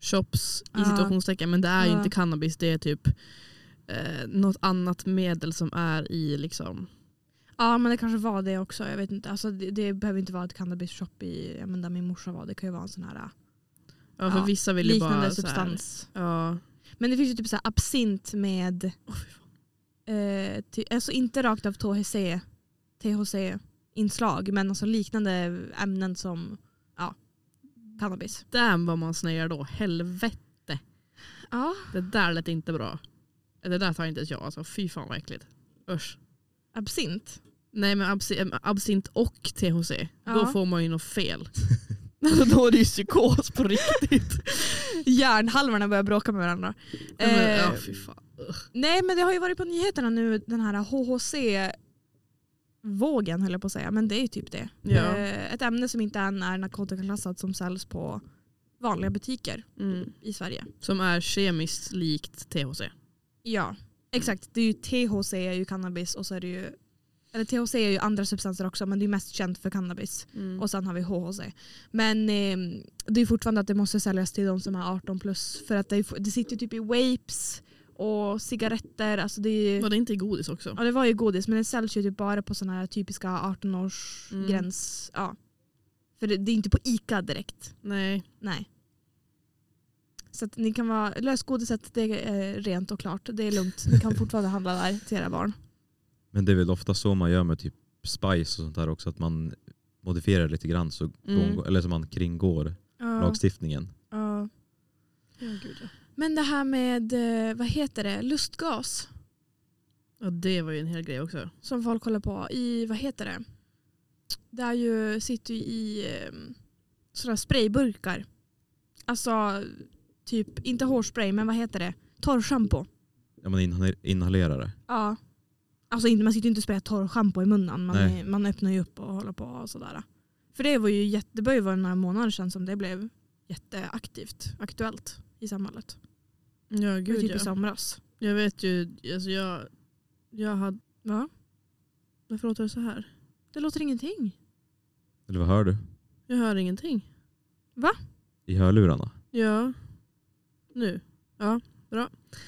S1: shops i situationstecken men det är ju
S2: Ja.
S1: inte cannabis det är typ eh, något annat medel som är i liksom
S2: Ja men det kanske var det också. Jag vet inte. Alltså, det, det behöver inte vara ett cannabis shop i, ja, men där min morsa var. Det kan ju vara en sån här
S1: Ja, för
S2: Ja,
S1: vissa vill ju
S2: liknande
S1: bara så här-
S2: substans.
S1: Ja.
S2: Men det finns ju typ så här absint med,
S1: fan.
S2: eh, ty, alltså inte rakt av THC, THC-inslag men alltså liknande ämnen som ja, cannabis.
S1: Damn vad man snear då. Helvete.
S2: Ja,
S1: Det där lät inte bra. Det där tar inte ens jag. Alltså, fy fan vad äckligt. Usch.
S2: absint.
S1: Nej men absi- absint och THC.
S2: Ja.
S1: Då får man ju något fel. Alltså, då är det ju psykos på riktigt.
S2: Hjärnhalvorna börjar bråka med varandra.
S1: Nej, men,
S2: Eh,
S1: ja, fy fan.
S2: Nej men det har ju varit på nyheterna nu den här HHC-vågen höll jag på att säga. Men det är ju typ det.
S1: Ja.
S2: Eh, Ett ämne som inte än är narkotikaklassat som säljs på vanliga butiker
S1: Mm.
S2: i Sverige.
S1: Som är kemiskt likt THC.
S2: Ja, exakt. Det är ju THC är ju cannabis och så är det ju eller THC är ju andra substanser också men det är mest känt för cannabis.
S1: Mm.
S2: Och sen har vi HHC. Men eh, det är fortfarande att det måste säljas till de som är 18 plus. För att det, det sitter typ i vapes och cigaretter. Alltså det, är,
S1: Var det inte i godis också?
S2: ja, det var ju godis men det säljs ju typ bara på sådana här typiska 18-års
S1: Mm.
S2: Ja. För det, det är inte på ICA direkt.
S1: Nej.
S2: Nej. Så att ni kan vara, lösgodiset det är rent och klart. Det är lugnt. Ni kan fortfarande handla där till era barn.
S3: Men det är väl ofta så man gör med typ spice och sånt där också. Att man modifierar lite grann så
S1: Mm.
S3: eller så man kringgår
S2: Ja,
S3: lagstiftningen.
S2: ja.
S1: Ja, gud, ja.
S2: Men det här med, eh, vad heter det, lustgas.
S1: ja, det var ju en hel grej också.
S2: som folk håller på i, vad heter det? Det är ju, sitter ju i eh, sådana sprayburkar. Alltså typ, inte hårspray men vad heter det? Torrschampo.
S3: Ja, man inhale- inhalerar det.
S2: Ja. Alltså inte, man sitter ju inte och sprayar torrschampo i munnen. Man, är, man öppnar ju upp och håller på och sådär. För det var ju jätte, det började vara några månader sedan som det blev jätteaktivt, aktuellt i samhället.
S1: Ja,
S2: Det var
S1: gud
S2: typ i
S1: ja.
S2: somras.
S1: Jag vet ju, alltså jag, jag hade,
S2: Va?
S1: varför låter det så här?
S2: Det låter ingenting.
S3: Eller vad hör du?
S1: Jag hör ingenting.
S3: I hörlurarna?
S1: Ja. Nu.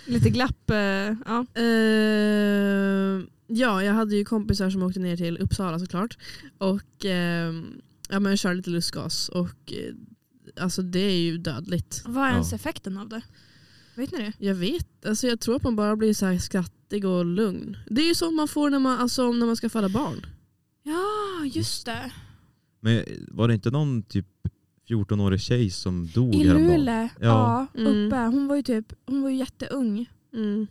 S2: Lite glapp. eh, ja.
S1: Eh, ja, jag hade ju kompisar som åkte ner till Uppsala såklart. Och eh, ja, men körde lite lustgas. Och eh, alltså det är ju dödligt.
S2: Vad är
S3: Ja.
S2: ens effekten av det? Vet ni det?
S1: Jag vet, alltså jag tror att man bara blir så här skrattig och lugn. Det är ju så man får när man, alltså, när man ska föda barn.
S2: Ja, just det.
S3: Men var det inte någon typ 14-årig tjej som dog
S2: I? Luleå,
S3: Ja.
S2: ja,
S1: Mm.
S2: uppe. Hon var ju typ, hon var ju jätteung.
S1: Mm.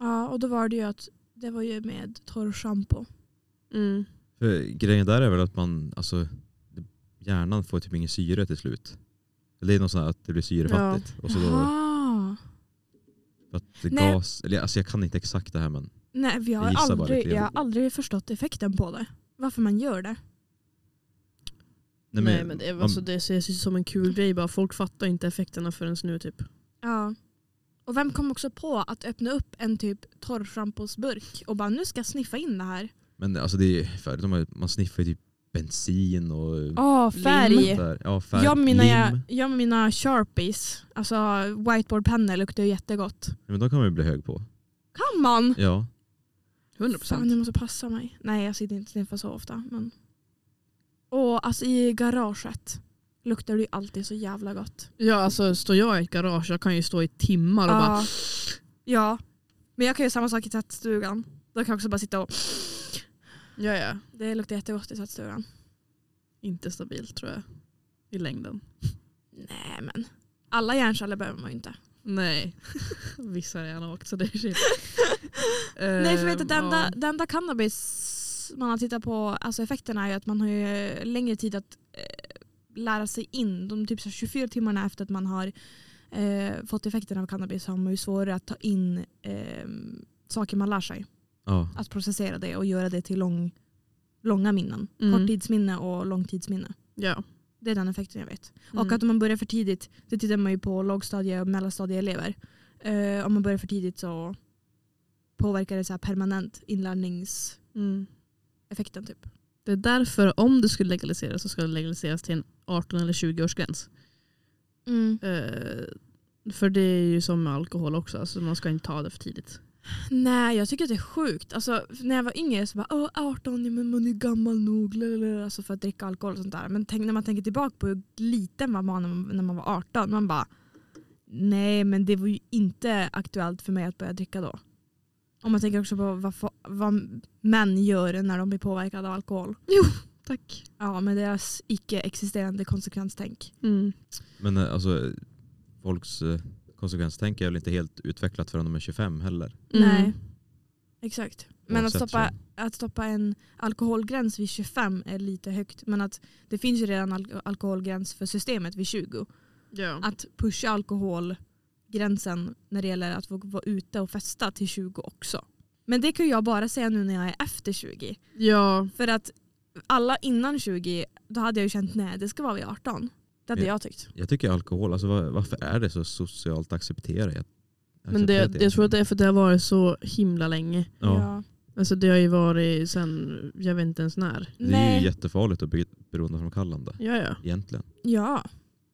S2: Ja, och då var det ju att det var ju med torrschampo.
S1: Mm.
S3: För grejen där är väl att man, alltså, hjärnan får typ ingen syre till slut. Det är något sånt att det blir syrefattigt. Och så då,
S2: Jaha.
S3: att
S2: Nej.
S3: gas, eller alltså jag kan inte exakt det här men
S2: Nej, vi har aldrig, jag har aldrig förstått effekten på det. Varför man gör det.
S1: Nej, men det, är-
S3: man-
S1: alltså, det ses ju som en kul grej bara. Folk fattar inte effekterna förrän nu typ.
S2: Ja. Och vem kom också på att öppna upp en typ torrschamposburk och bara nu ska jag sniffa in det här.
S3: Men alltså det är för, de har, man sniffar ju typ bensin och
S2: Ja, färg.
S3: där. Ja, färg.
S2: Jag mina,
S3: lim.
S2: jag, jag mina sharpies, alltså whiteboardpennor luktar ju jättegott.
S3: Ja, men de kan man ju bli hög på.
S2: Kan man?
S3: Ja.
S1: 100
S2: Fan, jag måste passa mig. Nej, jag sitter inte och sniffar så ofta. Men... Och alltså i garaget luktar det ju alltid så jävla gott.
S1: Ja, alltså står jag i ett garage, jag kan ju stå i timmar och bara...
S2: Ja. Men jag kan ju samma sak i tvättstugan. Då kan jag också bara sitta och...
S1: Ja, ja.
S2: Det luktar jättegott i tvättstugan.
S1: Inte stabilt tror jag. I längden.
S2: Nej men. Alla hjärnceller behöver man ju inte.
S1: Nej. Vissa har gärna åkt så det är shit.
S2: Nej för vet du, det,
S1: Ehm, ja.
S2: det enda cannabis man har tittat på, alltså effekterna är ju att man har ju längre tid att eh, lära sig in. De typ så här 24 timmarna efter att man har eh, fått effekterna av cannabis har man ju svårare att ta in eh, saker man lär sig.
S3: ja.
S2: Att processera det och göra det till lång, långa minnen.
S1: Mm.
S2: Korttidsminne och långtidsminne.
S1: Ja.
S2: Det är den effekten jag vet.
S1: Mm.
S2: Och att om man börjar för tidigt, det tittar man ju på lågstadie och mellanstadieelever. Eh, om man börjar för tidigt så påverkar det så här permanent inlärningseffekten
S1: Mm.
S2: Typ.
S1: Det är därför om det skulle legaliseras så ska det legaliseras till en 18 eller 20 årsgräns. Eh, för det är ju som med alkohol också, alltså man ska inte ta det för tidigt.
S2: Nej, jag tycker att det är sjukt. Alltså, när jag var yngre så bara Åh, 18, ja, men man är gammal nog lalala", alltså för att dricka alkohol och sånt där. Men tänk, när man tänker tillbaka på hur liten var man när man, när man var 18. Man bara Nej, men det var ju inte aktuellt för mig att börja dricka då. Om man tänker också på vad, vad män gör när de blir påverkade av alkohol.
S1: Tack.
S2: Ja, med deras icke-existerande konsekvenstänk.
S1: Mm.
S3: Men eh, alltså, folks eh, konsekvenstänk är väl inte helt utvecklat förrän de är 25 heller.
S1: Mm.
S2: Nej, exakt. Men att stoppa, att stoppa en alkoholgräns vid 25 är lite högt. Men att det finns ju redan al- alkoholgräns för systemet vid 20.
S1: Ja.
S2: Att pusha alkoholgränsen när det gäller att få vara ute och festa till 20 också. Men det kan jag bara säga nu när jag är efter 20.
S1: ja.
S2: För att alla innan 20, då hade jag ju känt nej det ska vara vid 18. Det hade
S3: Ja.
S2: jag tyckt.
S3: Jag tycker alkohol, alltså, var, varför är det så socialt accepterat? Jag,
S1: Men det, jag tror att det är för att det har varit så himla länge.
S3: Ja.
S1: Alltså det har ju varit sen, jag vet inte ens när.
S3: Det är
S2: Nej.
S3: ju jättefarligt och be- beroendeframkallande
S1: Ja, ja.
S3: egentligen.
S2: Ja.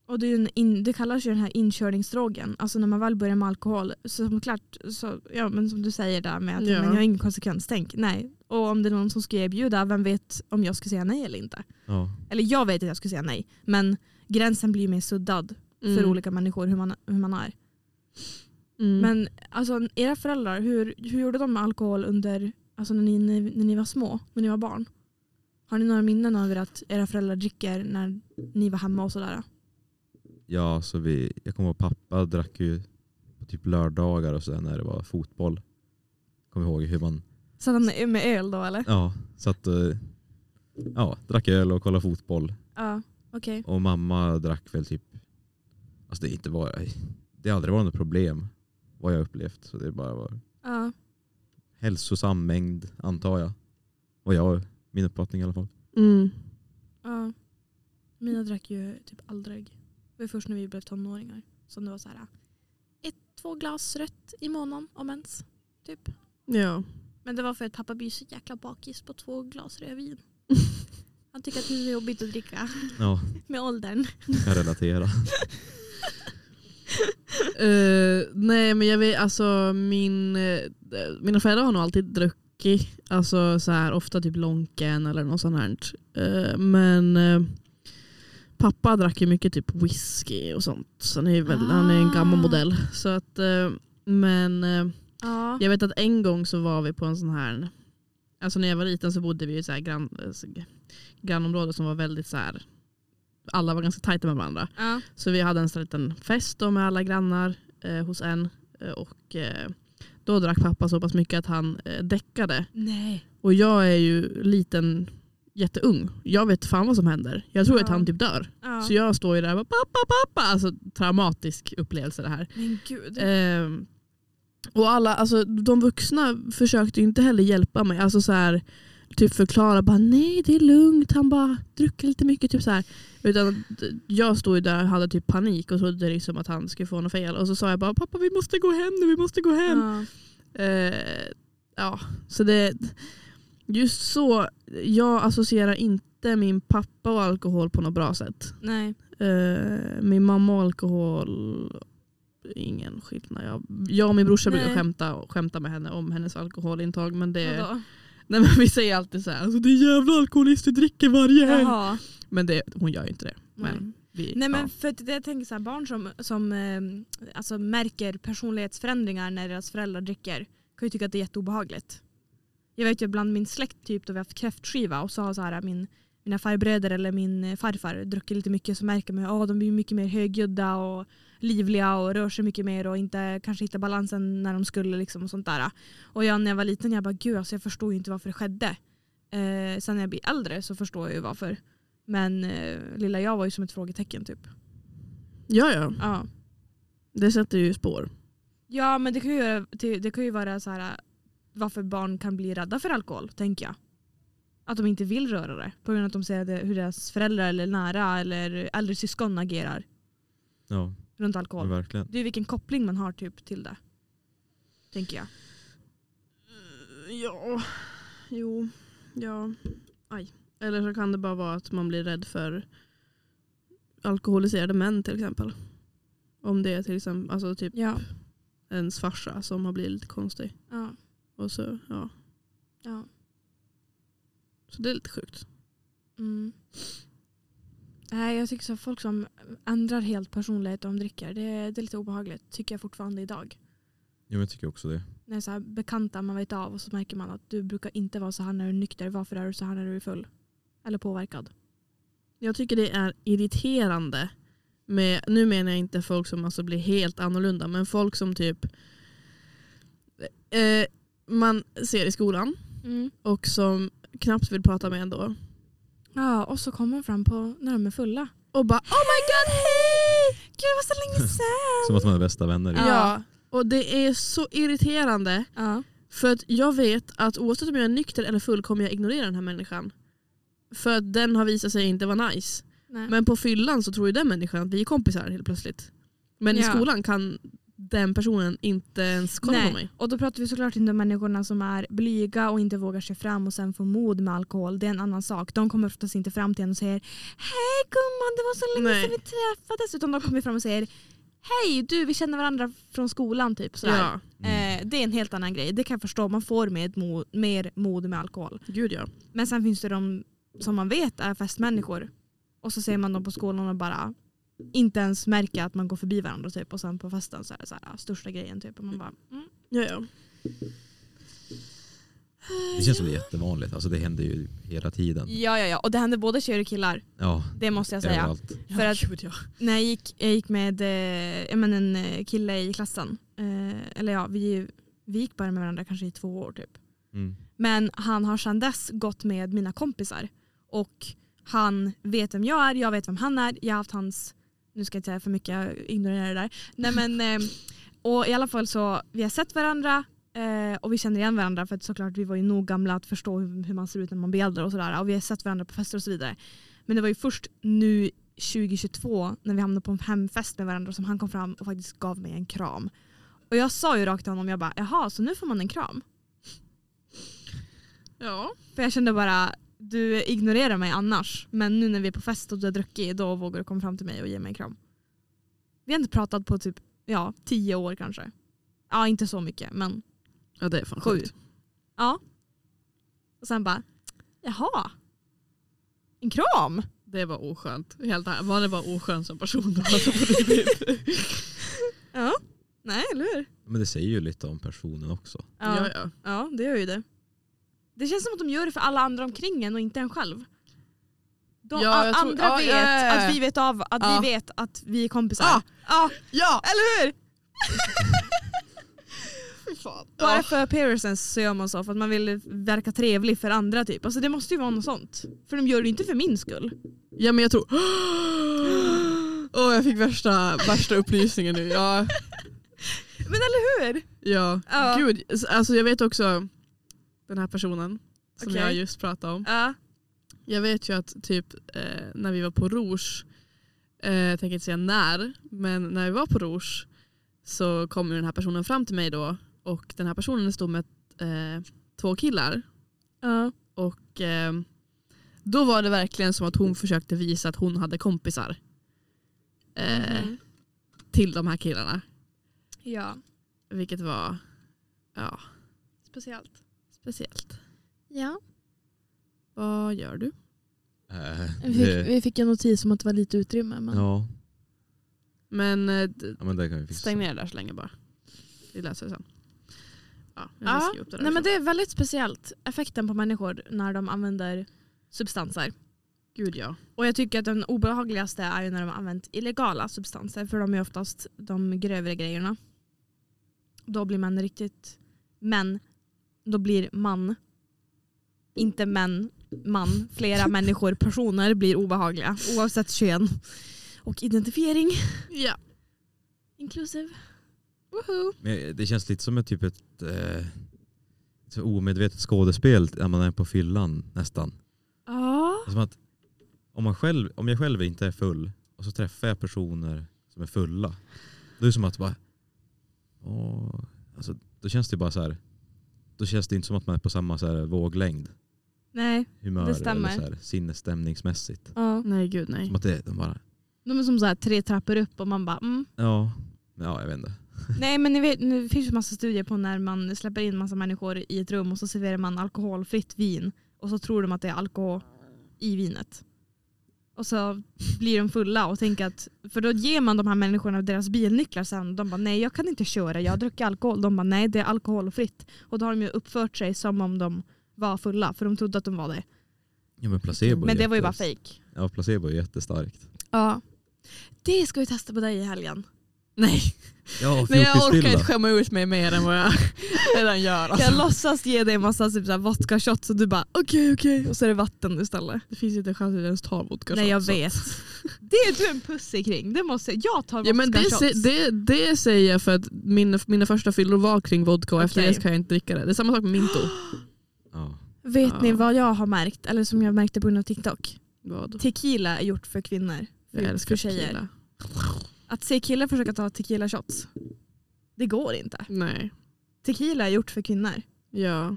S2: Och det, är ju in, det kallas ju den här inkörningsdrogen. Alltså när man väl börjar med alkohol. Så som klart, så, ja, men som du säger där med att
S1: Ja.
S2: men jag har ingen konsekvenstänk. Nej. Och om det är någon som ska erbjuda, vem vet om jag ska säga nej eller inte?
S3: Ja.
S2: Eller jag vet att jag ska säga nej. Men gränsen blir mer suddad för
S1: Mm.
S2: olika människor hur man, hur man är.
S1: Mm.
S2: Men alltså, era föräldrar, hur, hur gjorde de med alkohol under, alltså, när, ni, när, när ni var små? När ni var barn? Har ni några minnen över att era föräldrar dricker när ni var hemma och sådär?
S3: Ja, så vi, jag kommer ihåg pappa drack ju på typ lördagar och sen när det var fotboll. Kommer ihåg hur man
S2: Så att han med öl då eller?
S3: ja, satt och ja, drack öl och kollade fotboll.
S2: Ja, okej.
S3: Och mamma drack väl typ, alltså det är inte bara, det har aldrig varit något problem vad jag upplevt. Så det bara var
S2: Ja.
S3: hälsosam mängd antar jag. Och jag, min uppfattning i alla fall.
S1: Mm.
S2: ja. Mina drack ju typ aldrig. Det var först när vi blev tonåringar som det var så här ett, två glas rött i månaden om ens. Typ.
S1: Ja.
S2: Men det var för att pappa blir så jäkla bakis på två glas rödvin. Han tycker att det är jobbigt att dricka
S3: Ja,
S2: med åldern.
S3: kan relatera.
S1: Eh, nej men jag vet, alltså min, eh, mina föräldrar har nog alltid druckit. Alltså så här, ofta typ Lonken eller något sånt här. Eh, men pappa drack ju mycket typ whisky och sånt. Så han är, väl, han är en gammal
S2: Ah.
S1: modell. Så att, eh, men eh,
S2: Ja.
S1: jag vet att en gång så var vi på en sån här, alltså när jag var liten så bodde vi i här grann, alltså, grannområde som var väldigt så här, alla var ganska tajta med varandra.
S2: Ja.
S1: Så vi hade en sån liten fest då med alla grannar eh, hos en. Eh, och eh, då drack pappa så pass mycket att han eh, däckade.
S2: Nej.
S1: Och jag är ju liten, jätteung. Jag vet fan vad som händer. Jag tror
S2: Ja.
S1: att han typ dör.
S2: Ja.
S1: Så jag står ju där och bara pappa, pappa. Alltså traumatisk upplevelse det här.
S2: Men gud.
S1: Ehm, och alla, alltså, de vuxna försökte inte heller hjälpa mig. Alltså så här, typ förklara bara nej det är lugnt, han bara druckit lite mycket. Typ så här. Utan jag stod ju där och hade typ panik och trodde liksom att han skulle få något fel. Och så sa jag bara pappa vi måste gå hem nu, vi måste gå hem.
S2: Ja.
S1: Eh, ja, så det, just så, jag associerar inte min pappa och alkohol på något bra sätt.
S2: Nej.
S1: Eh, min mamma och alkohol, ingen skillnad. Jag, jag och min brorsa brukar skämta, skämta med henne om hennes alkoholintag. Men det,
S2: Vadå?
S1: nej, men vi säger alltid så här, alltså, det är jävla alkoholist, du dricker varje helg. Men det, hon gör ju inte det. Men
S2: Nej.
S1: vi,
S2: Nej men
S1: ja.
S2: för jag tänker så här, barn som, som eh, alltså märker personlighetsförändringar när deras föräldrar dricker kan ju tycka att det är jätteobehagligt. Jag vet ju bland min släkt typ då vi har haft kräftskiva och så har så här, min, mina farbröder eller min eh, farfar druckit lite mycket så märker man att de blir mycket mer högljudda och livliga och rör sig mycket mer och inte kanske hittar balansen när de skulle liksom och sånt där. Och jag när jag var liten jag bara gud alltså jag förstår ju inte varför det skedde. Eh, sen när jag blir äldre så förstår jag ju varför. Men eh, lilla jag var ju som ett frågetecken typ.
S1: ja, ja,
S2: Ja,
S1: det sätter ju spår.
S2: ja men det kan ju, det kan ju vara så här varför barn kan bli rädda för alkohol, tänker jag. Att de inte vill röra det på grund av att de ser det, hur deras föräldrar eller nära eller äldre syskon agerar
S3: Ja,
S2: runt alkohol.
S3: verkligen.
S2: Det är vilken koppling man har typ till det. Tänker jag.
S1: Ja, jo, ja, aj. Eller så kan det bara vara att man blir rädd för alkoholiserade män till exempel. Om det är till exempel, alltså typ
S2: Ja.
S1: ens farsa som har blivit lite konstig.
S2: Ja.
S1: Och så, ja.
S2: Ja.
S1: så det är lite sjukt.
S2: Mm. Nej, jag tycker så folk som ändrar helt personlighet om de dricker, det, det är lite obehagligt. Tycker jag fortfarande idag.
S3: Jo, jag tycker också det.
S2: När det är så här bekanta man vet av och så märker man att du brukar inte vara så här när du är nykter. Varför är du så här när du är full? Eller påverkad.
S1: Jag tycker det är irriterande. Med, nu menar jag inte folk som alltså blir helt annorlunda, men folk som typ eh, man ser i skolan och som knappt vill prata med ändå.
S2: Ja, och så kommer de fram på när de är fulla.
S1: Och bara oh my god hej!
S2: Gud det var så länge sedan!
S3: Som att man är bästa vänner.
S2: Ja.
S1: Ja. Och det är så irriterande
S2: Ja.
S1: för att jag vet att oavsett om jag är nykter eller full kommer jag ignorera den här människan. För att den har visat sig inte vara nice.
S2: Nej.
S1: Men på fyllan så tror ju den människan att vi är kompisar helt plötsligt. Men i
S2: Ja.
S1: skolan kan den personen inte ens kolla
S2: Nej.
S1: på mig.
S2: Och då pratar vi såklart inte om människorna som är blyga och inte vågar sig fram och sen får mod med alkohol. Det är en annan sak. De kommer oftast inte fram till en och säger Hej gumman, det var så länge
S1: Nej.
S2: sedan vi träffades. Utan de kommer fram och säger Hej du, vi känner varandra från skolan. typ sådär.
S1: Ja,
S3: Mm.
S2: Eh, det är en helt annan grej. Det kan jag förstå. Man får med mod, mer mod med alkohol.
S1: gud ja.
S2: Men sen finns det de som man vet är festmänniskor. Och så ser man dem på skolan och bara inte ens märker att man går förbi varandra typ. Och sen på festen så är det så här, största grejen. Typ. Och man bara, mm.
S1: ja, ja.
S3: Det känns som det är jättevanligt. Alltså det händer ju hela tiden.
S2: Ja, ja, ja. Och det händer både tjejer och killar.
S3: Ja,
S2: Det måste jag säga.
S3: överallt.
S2: För att-
S1: ja.
S2: När jag gick, jag gick med eh, jag men en eh, kille i klassen. Eh, eller ja, vi, vi gick bara med varandra kanske i två år typ.
S3: Mm.
S2: Men han har sedan dess gått med mina kompisar. Och han vet vem jag är, jag vet vem han är. Jag har haft hans, nu ska jag inte säga för mycket, jag ignorerar det där. Nej, men, eh, och i alla fall så, vi har sett varandra eh, och vi känner igen varandra för att såklart vi var ju nog gamla att förstå hur, hur man ser ut när man blir äldre och sådär. Och vi har sett varandra på fester och så vidare. Men det var ju först nu 2022 när vi hamnade på en hemfest med varandra som han kom fram och faktiskt gav mig en kram. Och jag sa ju rakt till honom, jag bara jaha så nu får man en kram?
S1: ja.
S2: För jag kände bara, du ignorerar mig annars. Men nu när vi är på fest och du har druckit, då vågar du komma fram till mig och ge mig en kram. Vi har inte pratat på typ ja, tio år kanske. Ja, inte så mycket, men
S1: Ja det är fan
S2: Sju.
S1: sjukt.
S2: ja. Och sen bara, jaha. En kram?
S1: Det var oskönt. Helt ärligt. Var det bara oskön som person? Alltså, på riktigt.
S2: Ja. Nej, eller hur?
S3: Men det säger ju lite om personen också.
S1: ja, ja.
S2: ja, det gör ju det. Det känns som att de gör det för alla andra omkring en och inte en själv. De,
S1: Ja, tror-
S2: andra
S1: ja,
S2: vet
S1: ja,
S2: att vi vet av att vi vet att vi är kompisar.
S1: Ja.
S2: ja. Eller hur? Bara för appearances så gör man så för att man vill verka trevlig för andra typ. Alltså det måste ju vara något sånt. För de gör det inte för min skull.
S1: ja men jag tror... Åh jag fick värsta, värsta upplysningen nu. Ja,
S2: Men eller hur?
S1: ja.
S2: Ja.
S1: Gud, alltså jag vet också den här personen som
S2: Okej.
S1: jag just pratade om.
S2: Ja.
S1: Jag vet ju att typ eh, när vi var på Rouge, eh, jag tänker inte säga när, men när vi var på Rouge så kom den här personen fram till mig då och den här personen stod med eh, två killar
S2: Ja.
S1: och eh, då var det verkligen som att hon försökte visa att hon hade kompisar
S2: Mhm.
S1: till de här killarna.
S2: ja.
S1: Vilket var ja,
S2: Speciellt.
S1: Speciellt.
S2: Ja.
S1: Vad gör du?
S3: Äh,
S2: Vi fick,
S3: det,
S2: vi fick en notis om att det var lite utrymme. Men...
S3: ja.
S1: Men eh,
S3: ja, men det kan vi fixa.
S1: stäng ner det där så länge bara. Vi läser det sen. Ja,
S2: Ja,
S1: det där
S2: Nej, men det är väldigt speciellt. Effekten på människor när de använder substanser.
S1: Gud ja.
S2: Och jag tycker att den obehagligaste är ju när de har använt illegala substanser. För de är oftast de grövre grejerna. Då blir man riktigt män. Då blir man. Inte män, man. Flera människor, personer blir obehagliga. Oavsett kön. Och identifiering.
S1: Ja.
S2: Inklusive.
S1: Woho.
S3: Men det känns lite som ett, typ ett eh, så omedvetet skådespel när man är på fyllan nästan.
S2: Ja.
S3: Som att om, man själv, om jag själv inte är full och så träffar jag personer som är fulla. Då är det som att bara, åh, alltså, då känns det bara så här. Då känns det inte som att man är på samma så här, våglängd.
S2: Nej.
S3: Humör
S2: Det stämmer.
S3: eller så här, sinnesstämningsmässigt.
S2: Ja.
S1: Nej gud nej.
S3: Som att det, de bara,
S2: De är som så här tre trappor upp och man bara mm.
S3: ja, ja jag vet inte.
S2: Nej men ni vet, det finns ju massa studier på när man släpper in massa människor i ett rum och så serverar man alkoholfritt vin och så tror de att det är alkohol i vinet. Och så blir de fulla och tänker att, för då ger man de här människorna deras bilnycklar sen. De bara nej jag kan inte köra, jag har druckit alkohol. De bara nej det är alkoholfritt. Och då har de ju uppfört sig som om de var fulla för de trodde att de var det.
S3: Ja, men placebo
S2: Men det var ju bara fejk.
S3: Ja, placebo är jättestarkt.
S2: Ja. Det ska vi testa på dig i helgen.
S1: Nej,
S3: Ja,
S1: Nej jag orkar inte skämma ut mig mer än vad jag redan gör. Alltså.
S2: Jag låtsas ge dig en massa typ, såhär, vodka shots och du bara okej okej och så är det vatten istället.
S1: Det finns inte en chans att jag ens tar vodka
S2: Nej jag vet. Det är du en pussy kring. Det måste jag tar vodka
S1: Ja, men det,
S2: shots.
S1: det, det säger jag för att min, mina första fyllor var kring vodka och efter
S2: Okej.
S1: det kan jag inte dricka det. Det är samma sak med Minto.
S3: Ja.
S2: Vet
S1: Ja.
S2: ni vad jag har märkt, eller som jag märkte på grund av TikTok?
S1: Vad?
S2: Tequila är gjort för kvinnor. För,
S1: Jag älskar
S2: för tjejer.
S1: tequila.
S2: Att se killar försöka ta tequila shots, det går inte.
S1: Nej.
S2: Tequila är gjort för kvinnor.
S1: Ja.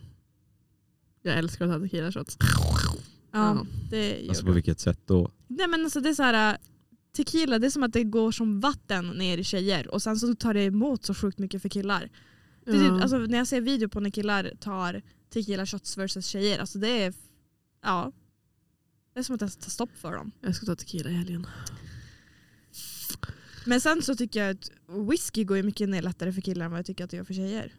S1: Jag älskar att ta tequila shots.
S2: Ja, det gör
S3: Alltså
S2: det.
S3: på vilket sätt då?
S2: Nej men alltså det är så här, äh, tequila det är som att det går som vatten ner i tjejer och sen så tar det emot så sjukt mycket för killar. Det är typ,
S1: Ja.
S2: alltså, när jag ser video på när killar tar tequila shots versus tjejer, alltså det är ja, det är som att det tar stopp för dem.
S1: Jag ska ta tequila i helgen.
S2: Men sen så tycker jag att whisky går ju mycket ner lättare för killar än vad jag tycker att det gör för tjejer.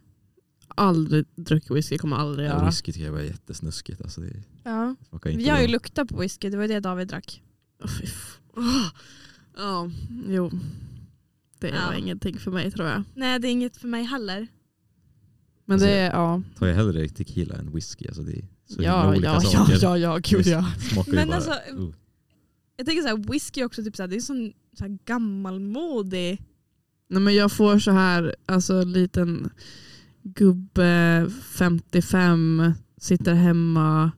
S1: Aldrig druckit whisky, kommer aldrig
S3: Ja.
S1: göra.
S3: Whisky tycker jag var jättesnuskigt. Alltså det
S2: Ja.
S3: smakar inte
S2: Vi har ju
S3: bra.
S2: luktat på whisky, det var ju det David drack.
S1: Åh, fy f- Åh. Ja, jo. Det
S2: Ja.
S1: var ingenting för mig tror jag.
S2: Nej det är inget för mig heller.
S1: Men
S3: Alltså,
S1: det är, ja.
S3: Tar jag hellre tequila än whisky. Alltså det är så himla
S1: Ja,
S3: olika
S1: ja,
S3: saker.
S1: ja, ja, ja, gud ja.
S2: Men
S3: bara,
S2: alltså,
S3: uh.
S2: Jag tänker så här, whisky också typ så här, det är sån så här gammalmodig.
S1: Nej, men jag får så här, alltså liten gubbe 55, sitter hemma,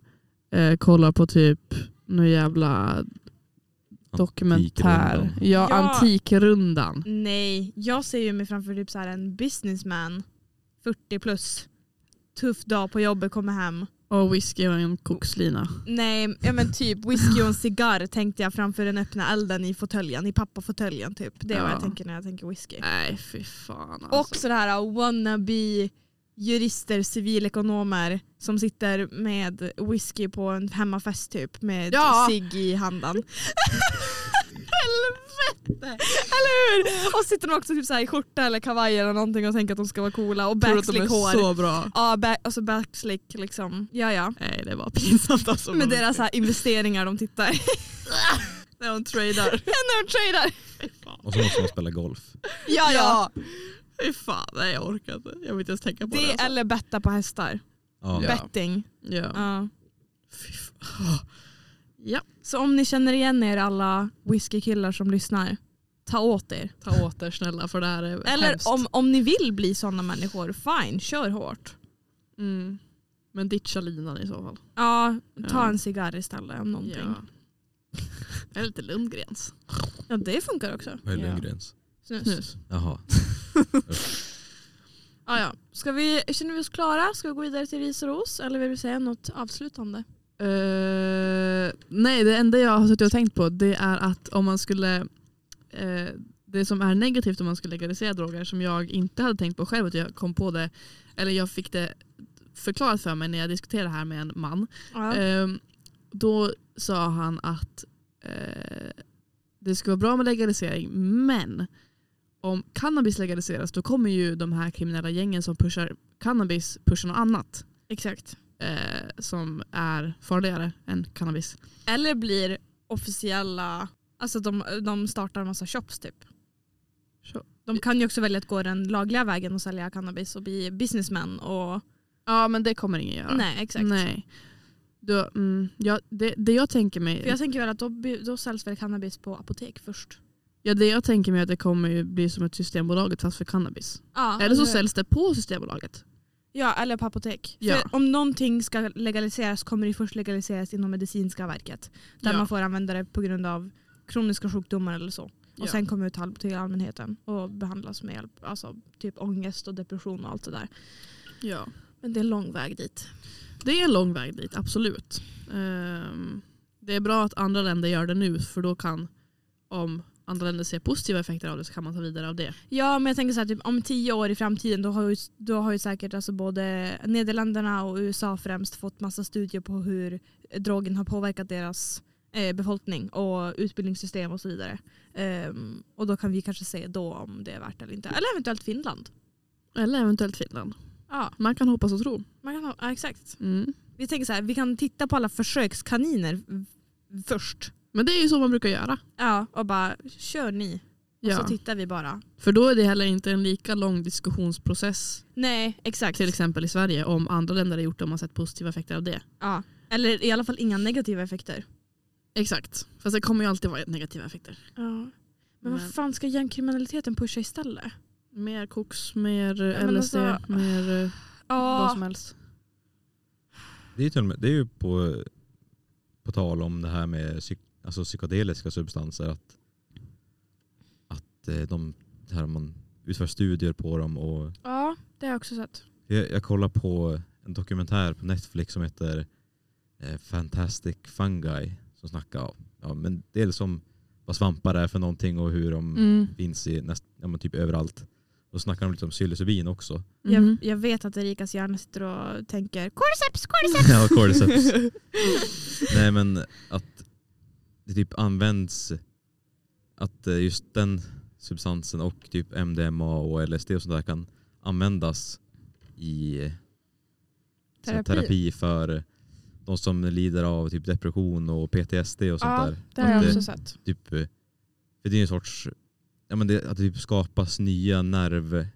S1: eh, kollar på typ någon jävla dokumentär.
S3: Antikrundan.
S1: Ja,
S2: Ja.
S1: Antikrundan.
S2: Nej, jag ser ju mig framför typ så här en businessman, 40 plus, tuff dag på jobbet, kommer hem.
S1: Och whisky och en kokslina.
S2: Nej, ja, men typ whisky och en cigarr tänkte jag framför den öppna elden i fåtöljen, i pappafåtöljen typ. Det är vad
S1: Ja.
S2: jag tänker när jag tänker whisky.
S1: Nej fy fan
S2: Och
S1: alltså.
S2: sådär uh, wannabe jurister, civilekonomer som sitter med whisky på en hemmafest typ med
S1: Ja.
S2: cigg i handen. Helvete! Eller hur? Och sitter de också typ så här i skjorta eller kavaj eller någonting och tänker att de ska vara coola och
S1: Tror att de är
S2: backslick hår.
S1: så bra.
S2: Ja, back, alltså backslick liksom. Ja, ja.
S1: Nej det var pinsamt alltså.
S2: Med deras så här investeringar de tittar.
S1: När de tradar.
S2: När de tradar.
S3: Och så måste man spela golf.
S2: Ja, ja.
S1: Fy fan, nej jag orkar inte. Jag vill inte ens tänka på det.
S2: Det
S1: alltså.
S2: eller betta på hästar.
S3: Ja.
S1: Ja.
S2: Betting.
S1: Ja.
S2: Ja.
S1: Fy fan. Ja,
S2: Så om ni känner igen er alla whiskykillar som lyssnar, ta åt er.
S1: ta åt er snälla för det här är
S2: Eller
S1: hemskt.
S2: om, om ni vill bli sådana människor, fine, kör hårt.
S1: Mm. Men ditcha linan i så fall.
S2: Ja, ta
S1: Ja.
S2: en cigarr istället om någonting.
S1: Ja. Eller lite Lundgrens.
S2: Ja, det funkar också.
S3: Vad är. Lundgrens?
S2: Snus.
S1: Snus.
S3: Jaha.
S2: Ja, ja. Ska vi, känner vi oss klara? Ska vi gå vidare till ris och ros? Eller vill du säga något avslutande?
S1: Eh, nej, det enda jag har suttit och tänkt på det är att om man skulle eh, det som är negativt om man skulle legalisera droger som jag inte hade tänkt på själv att jag kom på det eller jag fick det förklarat för mig när jag diskuterade det här med en man.
S2: Ja.
S1: Ehm, då sa han att eh, det skulle vara bra med legalisering men om cannabis legaliseras då kommer ju de här kriminella gängen som pushar cannabis pusha något annat
S2: Exakt.
S1: Eh, som är farligare än cannabis.
S2: Eller blir officiella, alltså de, de startar en massa shops typ. De kan ju också välja att gå den lagliga vägen och sälja cannabis och bli businessmen. Och,
S1: Ja men det kommer ingen göra.
S2: Nej exakt.
S1: Nej. Då, mm, ja, det, det jag tänker mig
S2: För jag tänker väl att då, då säljs väl cannabis på apotek först.
S1: ja, det jag tänker mig är att det kommer ju bli som ett systembolaget fast för cannabis.
S2: Ja,
S1: Eller så säljs det på systembolaget.
S2: Ja, eller på apotek.
S1: Ja.
S2: För om någonting ska legaliseras kommer det först legaliseras inom medicinska verket. Där
S1: Ja.
S2: man får använda det på grund av kroniska sjukdomar eller så. Och
S1: Ja.
S2: sen kommer ut all- till allmänheten och behandlas med hjälp, alltså typ ångest och depression och allt det där.
S1: Ja.
S2: Men det är en lång väg dit.
S1: Det är en lång väg dit, absolut. Ehm, det är bra att andra länder gör det nu för då kan, om andra länder ser positiva effekter av det så kan man ta vidare av det.
S2: Ja men jag tänker så här, typ, om tio år i framtiden då har ju, då har ju säkert alltså både Nederländerna och USA främst fått massa studier på hur drogen har påverkat deras eh, befolkning och utbildningssystem och så vidare. Ehm, och då kan vi kanske se då om det är värt det eller inte. Eller eventuellt Finland.
S1: Eller eventuellt Finland.
S2: Ja,
S1: Man kan hoppas och tro.
S2: man kan ja exakt.
S1: Mm.
S2: Vi tänker så här, vi kan titta på alla försökskaniner först.
S1: Men det är ju så man brukar göra.
S2: Ja, och bara kör ni. Och
S1: Ja.
S2: så tittar vi bara.
S1: För då är det heller inte en lika lång diskussionsprocess
S2: Nej, exakt.
S1: till exempel i Sverige om andra länder har gjort det och man har sett positiva effekter av det.
S2: Ja. Eller i alla fall inga negativa effekter.
S1: Exakt. Fast det kommer ju alltid vara negativa effekter.
S2: Ja. Men,
S1: Men-
S2: vad fan ska gängkriminaliteten pusha istället?
S1: Mer koks, mer
S2: men
S1: LSD,
S2: alltså-
S1: mer eh, vad
S2: Ja,
S1: som helst.
S3: Det är, ju till och med, det är ju på, på tal om det här med psyk, alltså psykedeliska substanser. Att, att eh, de, här man utför studier på dem. Och
S2: ja, det har jag också sett.
S3: jag, jag kollar på en dokumentär på Netflix som heter eh, Fantastic Fungi. Som snackar ja, men dels om vad svampar är för någonting och hur de
S1: Mm.
S3: finns i näst, ja, men typ överallt. Och så snackar de lite om psilocybin också.
S1: Mhm.
S2: Jag, jag vet att Erikas hjärna sitter och tänker cordyceps, cordyceps.
S3: ja, cordyceps. Nej men att det typ används att eh, just den substansen och typ MDMA och LSD och sånt där kan användas i eh,
S2: Terapi.
S3: terapi för de som lider av typ depression och PTSD och sånt
S2: Ja,
S3: där.
S2: det har jag också
S3: det,
S2: sett.
S3: typ, eh, för det är en sorts, ja men det, att det typ skapas nya nerv,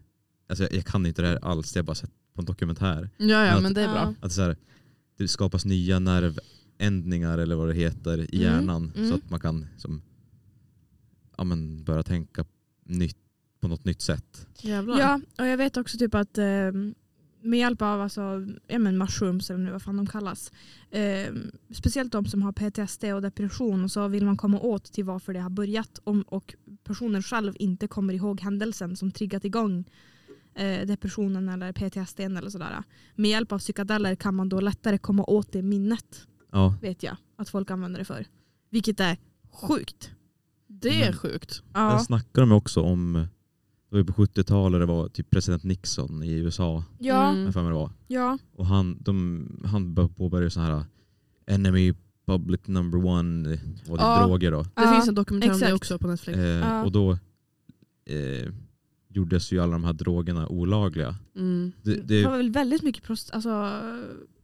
S3: alltså jag, jag kan inte det här alls, jag har bara sett på en dokumentär.
S1: Ja, ja
S3: Att-
S1: men det är bra.
S3: Att det, så här, det skapas nya nervändningar eller vad det heter i
S2: Mm,
S3: hjärnan
S2: mm.
S3: så att man kan som, ja, men börja tänka nytt, på något nytt sätt.
S1: Jävlar.
S2: Ja, och jag vet också typ att eh, med hjälp av alltså, ja, men mushrooms eller nu vad fan de kallas. Eh, speciellt de som har PTSD och depression och så vill man komma åt till varför det har börjat om, och personen själv inte kommer ihåg händelsen som triggat igång eh, depressionen eller PTSD eller sådär. Med hjälp av psykedeler kan man då lättare komma åt det minnet
S3: Ja,
S2: vet jag att folk använder det för. Vilket är sjukt.
S1: Det är
S3: Mm.
S1: sjukt.
S2: Ja,
S3: snackar de också om, det var på 70-talet det var typ president Nixon i USA,
S2: ja,
S1: Mm.
S3: jag för mig det var.
S2: ja.
S3: Och han, de, han bör- påbörjade så här enemy public number one, det
S1: Ja.
S3: droger då.
S1: Det
S2: Ja,
S1: finns en dokumentär om det också på Netflix.
S3: Eh,
S2: Ja.
S3: Och då eh, gjordes ju alla de här drogerna olagliga.
S1: Mm.
S3: Det,
S2: Det,
S3: det,
S2: var väl väldigt mycket prost, alltså,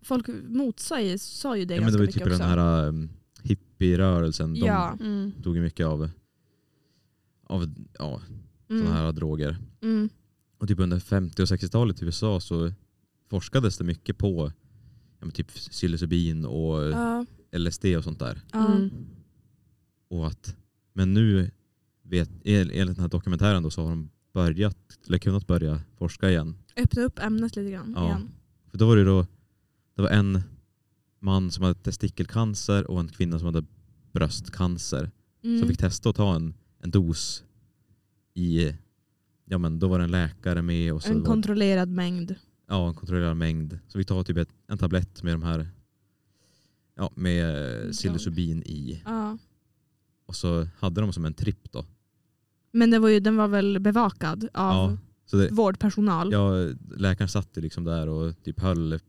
S2: folk motsäger sa ju det
S3: ja, men
S2: ganska
S3: det var ju typ
S2: också.
S3: den här um, hippierörelsen, de
S2: ja.
S1: Mm.
S3: tog ju mycket av, av ja,
S2: Mm.
S3: sådana här droger.
S2: Mm.
S3: Och typ under 50 och 60-talet i USA så forskades det mycket på ja, men typ psilocybin och
S2: Ja.
S3: LSD och sånt där.
S1: Mm.
S3: Och att, men nu, vet, enligt den här dokumentären då, så har de börjat, eller kunnat börja forska igen.
S2: Öppna upp ämnet lite grann
S3: Ja.
S2: igen.
S3: För då var det då, det var en man som hade testikelcancer och en kvinna som hade bröstcancer.
S2: Mm.
S3: Som fick testa att ta en, en dos i, ja men då var det en läkare med och så
S2: en
S3: var,
S2: kontrollerad mängd.
S3: ja, en kontrollerad mängd. Så vi tar typ ett, en tablett med de här, ja med psilocybin i.
S2: Ja.
S3: Och så hade de som en tripp då.
S2: Men det var ju, den var väl bevakad av
S3: Ja, så det,
S2: vårdpersonal.
S3: ja, läkaren satt ju liksom där och typ höll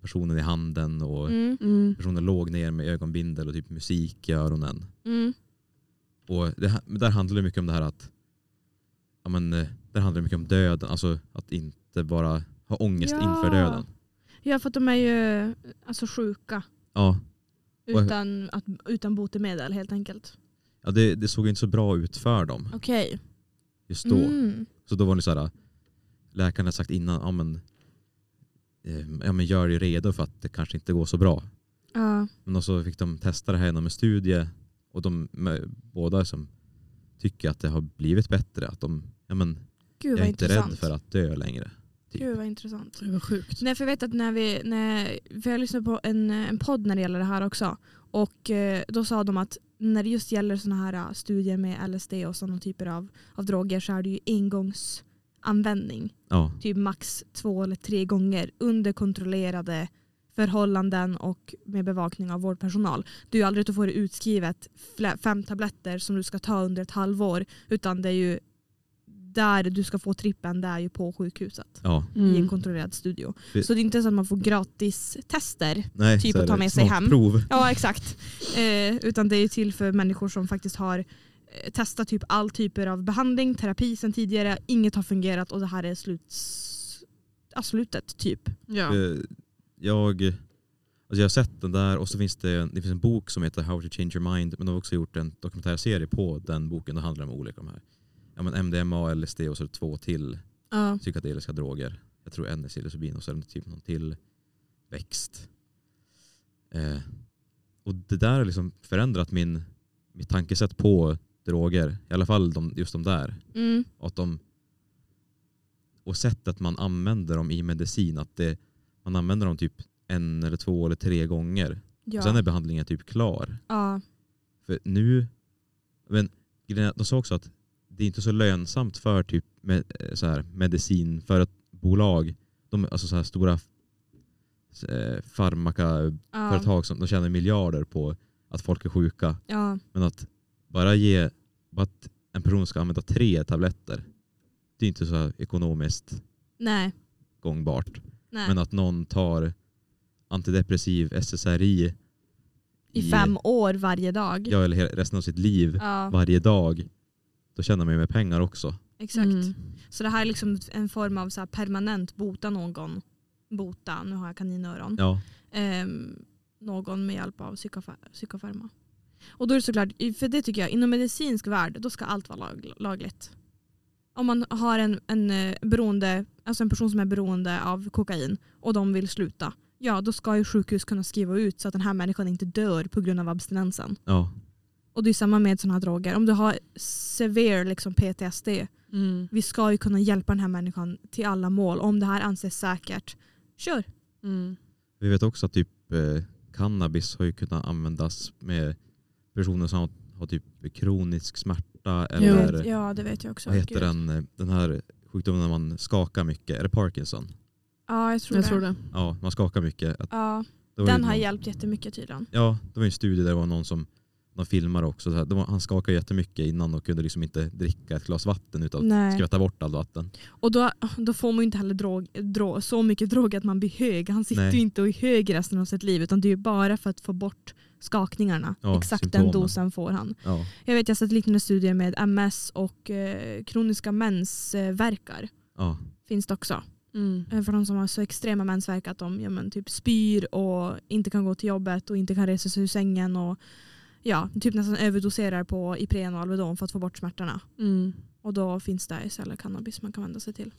S3: personen i handen och
S2: Mm.
S1: Mm.
S3: personen låg ner med ögonbindel och typ musik i öronen.
S2: Mm.
S3: Och det, där handlar det mycket om det här att ja, men, eh, där handlar det mycket om döden, alltså att inte bara ha ångest
S2: Ja.
S3: inför döden.
S2: ja, för att de är ju alltså, sjuka
S3: Ja,
S2: utan, att, utan botemedel helt enkelt.
S3: Ja det, det såg inte så bra ut för dem
S2: Okej.
S3: just då.
S2: Mm.
S3: Så då var det så här, läkaren hade sagt innan, ja men, eh, ja, men gör dig redo för att det kanske inte går så bra.
S2: Ja.
S3: Men så fick de testa det här genom en studie och de med, båda som tycker att det har blivit bättre, att de, ja men,
S2: Gud
S3: jag
S2: vad
S3: är inte
S2: intressant.
S3: rädd för att dö längre. typ.
S2: Gud vad intressant.
S1: Det var sjukt.
S2: Nej, för jag vet att när vi, när, för jag lyssnade på en, en podd när det gäller det här också. Och eh, då sa de att när det just gäller sådana här eh, studier med LSD och sådana typer av, av droger så är det ju engångsanvändning.
S3: Ja,
S2: Typ max två eller tre gånger under kontrollerade förhållanden och med bevakning av vårdpersonal. Det är ju aldrig att du får utskrivet fem tabletter som du ska ta under ett halvår utan det är ju där du ska få trippen, det är ju på sjukhuset
S3: Ja,
S2: i en
S1: Mm.
S2: kontrollerad studio. Så det är inte så att man får gratis tester.
S3: nej,
S2: Typ att ta med sig hem.
S3: smakprov.
S2: Ja exakt. Eh, utan det är till för människor som faktiskt har eh, testat typ all typer av behandling, terapi sedan tidigare. Inget har fungerat och det här är sluts... ja, slutet typ.
S1: Ja.
S3: Eh, Jag, alltså jag har sett den där och så finns det, det finns en bok som heter How to change your mind men de har också gjort en dokumentärserie på den boken. Det handlar om olika de här. Ja, men MDMA, LSD och så är det två till
S2: Ja.
S3: psykedeliska droger. Jag tror en är psilocybin och så är det typ någon till växt. Eh, och det där har liksom förändrat min, mitt tankesätt på droger. I alla fall de, just de där.
S2: Mm.
S3: Att de, och sättet man använder dem i medicin. Att det, man använder dem typ en eller två eller tre gånger.
S2: Ja.
S3: Och sen är behandlingen typ klar.
S2: ja.
S3: För nu, men de sa också att det är inte så lönsamt för typ med, eh, så här, medicin, för ett bolag, de, alltså så här stora eh, farmakaföretag
S2: Ja.
S3: som de tjänar miljarder på att folk är sjuka.
S2: ja.
S3: Men att bara ge, bara att en person ska använda tre tabletter, det är inte så ekonomiskt
S2: Nej.
S3: gångbart.
S2: Nej.
S3: Men att någon tar antidepressiv SSRI
S2: I fem år varje dag.
S3: ja, eller resten av sitt liv
S2: Ja,
S3: varje dag, då tjänar man ju med pengar också.
S2: exakt.
S1: Mm.
S2: Så det här är liksom en form av så här permanent bota någon. Bota, nu har jag kaninöron.
S3: Ja,
S2: Ehm, någon med hjälp av psykofa- psykofarma. Och då är det såklart, för det tycker jag, inom medicinsk värld då ska allt vara lag, lagligt. Om man har en, en, eh, beroende, alltså en person som är beroende av kokain och de vill sluta, ja då ska ju sjukhus kunna skriva ut så att den här människan inte dör på grund av abstinensen.
S3: ja,
S2: Och det är samma med sådana här droger. Om du har severe liksom PTSD,
S1: Mm.
S2: vi ska ju kunna hjälpa den här människan till alla mål. Om det här anses säkert, kör.
S1: Mm.
S3: vi vet också att typ eh, cannabis har ju kunnat användas med personer som har, har typ kronisk smärta eller
S2: Ja det vet jag också.
S3: vad heter
S2: Gud.
S3: den, eh, den här sjukdomen när man skakar mycket, är det Parkinson?
S2: Ja jag tror
S1: Jag
S2: det.
S1: tror det.
S3: Ja, man skakar mycket.
S2: Ja, den har
S3: någon,
S2: hjälpt jättemycket tydligen.
S3: Ja, det var en studie där det var någon som de filmade också. Så här, var, han skakade jättemycket innan och kunde liksom inte dricka ett glas vatten utan
S2: Nej.
S3: skvätta bort allt vatten.
S2: Och då, då får man ju inte heller drog, dro, så mycket drog att man blir hög. Han sitter
S3: Nej.
S2: ju inte och är hög resten av sitt liv utan det är ju bara för att få bort skakningarna.
S3: Ja,
S2: Exakt den
S3: symptomen.
S2: dosen får han.
S3: Ja,
S2: Jag vet jag har sett liknande studier med MS och eh, kroniska mensvärkar.
S3: ja,
S2: Finns det också.
S1: Mm.
S2: Eh, För de som har så extrema mensvärk att de ja, men, typ spyr och inte kan gå till jobbet och inte kan resa sig ur sängen och ja, typ nästan överdoserar på Ipren och Alvedon för att få bort smärtorna.
S1: Mm.
S2: Och då finns det istället cannabis man kan vända sig till.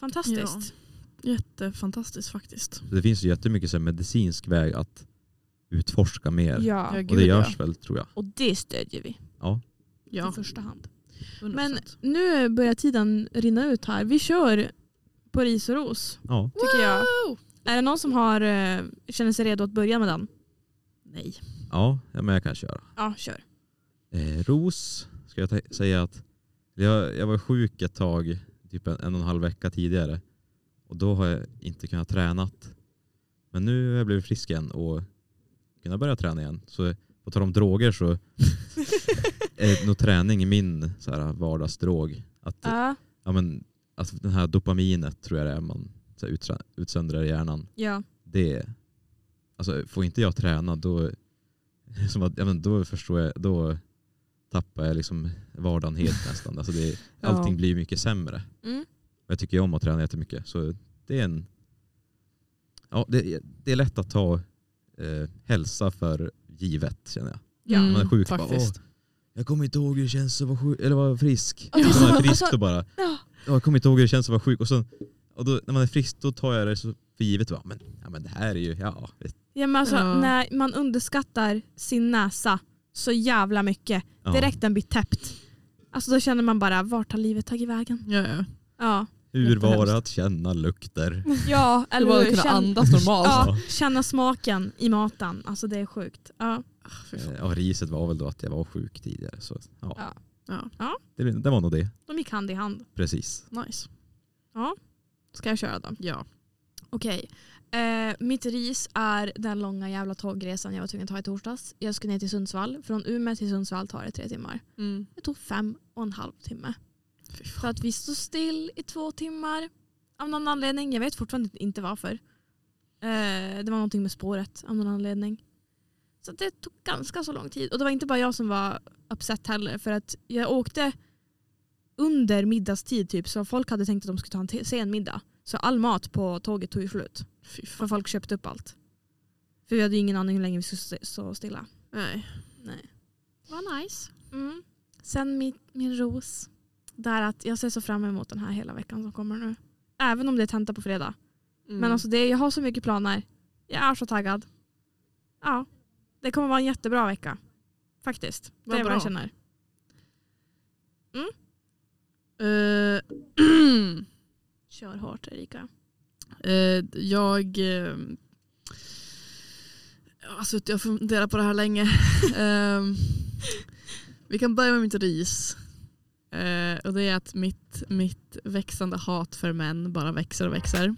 S2: Fantastiskt.
S1: Jättefantastiskt faktiskt.
S3: Det finns ju jättemycket så medicinsk väg att utforska mer.
S2: Ja.
S1: Ja,
S3: och
S1: gud,
S3: det
S1: ja.
S3: görs väl tror jag.
S2: Och det stödjer vi
S3: Ja,
S1: Ja,
S2: i första hand.
S1: 100%.
S2: Men nu börjar tiden rinna ut här. Vi kör på ris och ros
S3: ja.
S2: tycker jag.
S1: Wow!
S2: Är det någon som har, eh, känner sig redo att börja med den?
S1: Nej.
S3: Ja, men jag kan köra.
S2: Ja, kör.
S3: Eh, ros, ska jag ta- säga att jag, jag var sjuk ett tag, typ en, en och en halv vecka tidigare. Och då har jag inte kunnat träna. Men nu har jag blivit frisk igen och kunnat börja träna igen. Så på tal om droger så är nog träning min så här, vardagsdrog. Att,
S2: Ja.
S3: ja, men, att den här dopaminet tror jag det är man så här, utsö- utsöndrar i hjärnan.
S2: ja.
S3: Det, alltså, får inte jag träna då, som att, ja, men då förstår jag, då tappar jag liksom vardagen helt nästan. Alltså det,
S1: Ja.
S3: allting blir mycket sämre.
S2: Mm.
S3: Jag tycker om att träna jättemycket. Så det är en... Ja, det, det är lätt att ta eh, hälsa för givet känner jag.
S2: Ja.
S3: Man är sjuk bara,
S1: faktiskt.
S3: Jag kommer inte ihåg hur det känns att vara sjuk, eller vara frisk.
S2: Ja,
S3: När man är frisk då bara,
S2: Ja.
S3: ja, jag kommer inte ihåg hur det känns att vara sjuk. Och, så, och då, när man är frisk då tar jag det så för givet. Bara, men, ja, men det här är ju, ja, vet,
S2: Ja, men alltså,
S1: Ja.
S2: När man underskattar sin näsa så jävla mycket,
S3: ja.
S2: direkt den blir täppt, alltså, då känner man bara vart har livet tagit vägen?
S1: Ja, ja.
S2: Ja,
S3: Hur var det att känna lukter?
S2: ja
S1: Det
S2: eller
S1: var att
S2: hur?
S1: kunna andas normalt.
S2: ja, känna smaken i maten. Alltså det är sjukt. Ja.
S1: Ah, fy fan.
S3: Eh, Ja, riset var väl då att jag var sjuk tidigare. Så, ja,
S2: Ja.
S1: Ja,
S3: det, det var nog det.
S2: De gick hand i hand.
S3: Precis.
S1: nice.
S2: Ska jag köra då?
S1: Ja.
S2: Okej. Eh, mitt ris är den långa jävla tågresan jag var tvungen att ta i torsdags. Jag ska ner till Sundsvall. Från Umeå till Sundsvall tar det tre timmar.
S1: Mm.
S2: Det tog fem och en halv timme. För att vi stod still i två timmar. Av någon anledning. Jag vet fortfarande inte varför. Eh, det var någonting med spåret av någon anledning. Så det tog ganska så lång tid. Och det var inte bara jag som var upset heller. För att jag åkte under middagstid typ. Så folk hade tänkt att de skulle ta en sen middag. Så all mat på tåget tog ju slut. För folk köpte upp allt. För vi hade ju ingen aning hur länge vi skulle stå- stilla.
S1: Nej.
S2: Nej.
S1: Vad nice.
S2: Mm. Sen min, min ros. Där att jag ser så fram emot den här hela veckan som kommer nu. Även om det är tenta på fredag.
S1: Mm.
S2: Men alltså det, jag har så mycket planer. Jag är så taggad. Ja. Det kommer vara en jättebra vecka. Faktiskt.
S1: Vad
S2: det är vad jag känner.
S1: Eh,
S2: Kör hårt Erika.
S1: eh, jag eh, jag har suttit och funderat på det här länge. Ehm, vi kan börja med mitt ris. Eh, och det är att mitt, mitt växande hat för män bara växer och växer.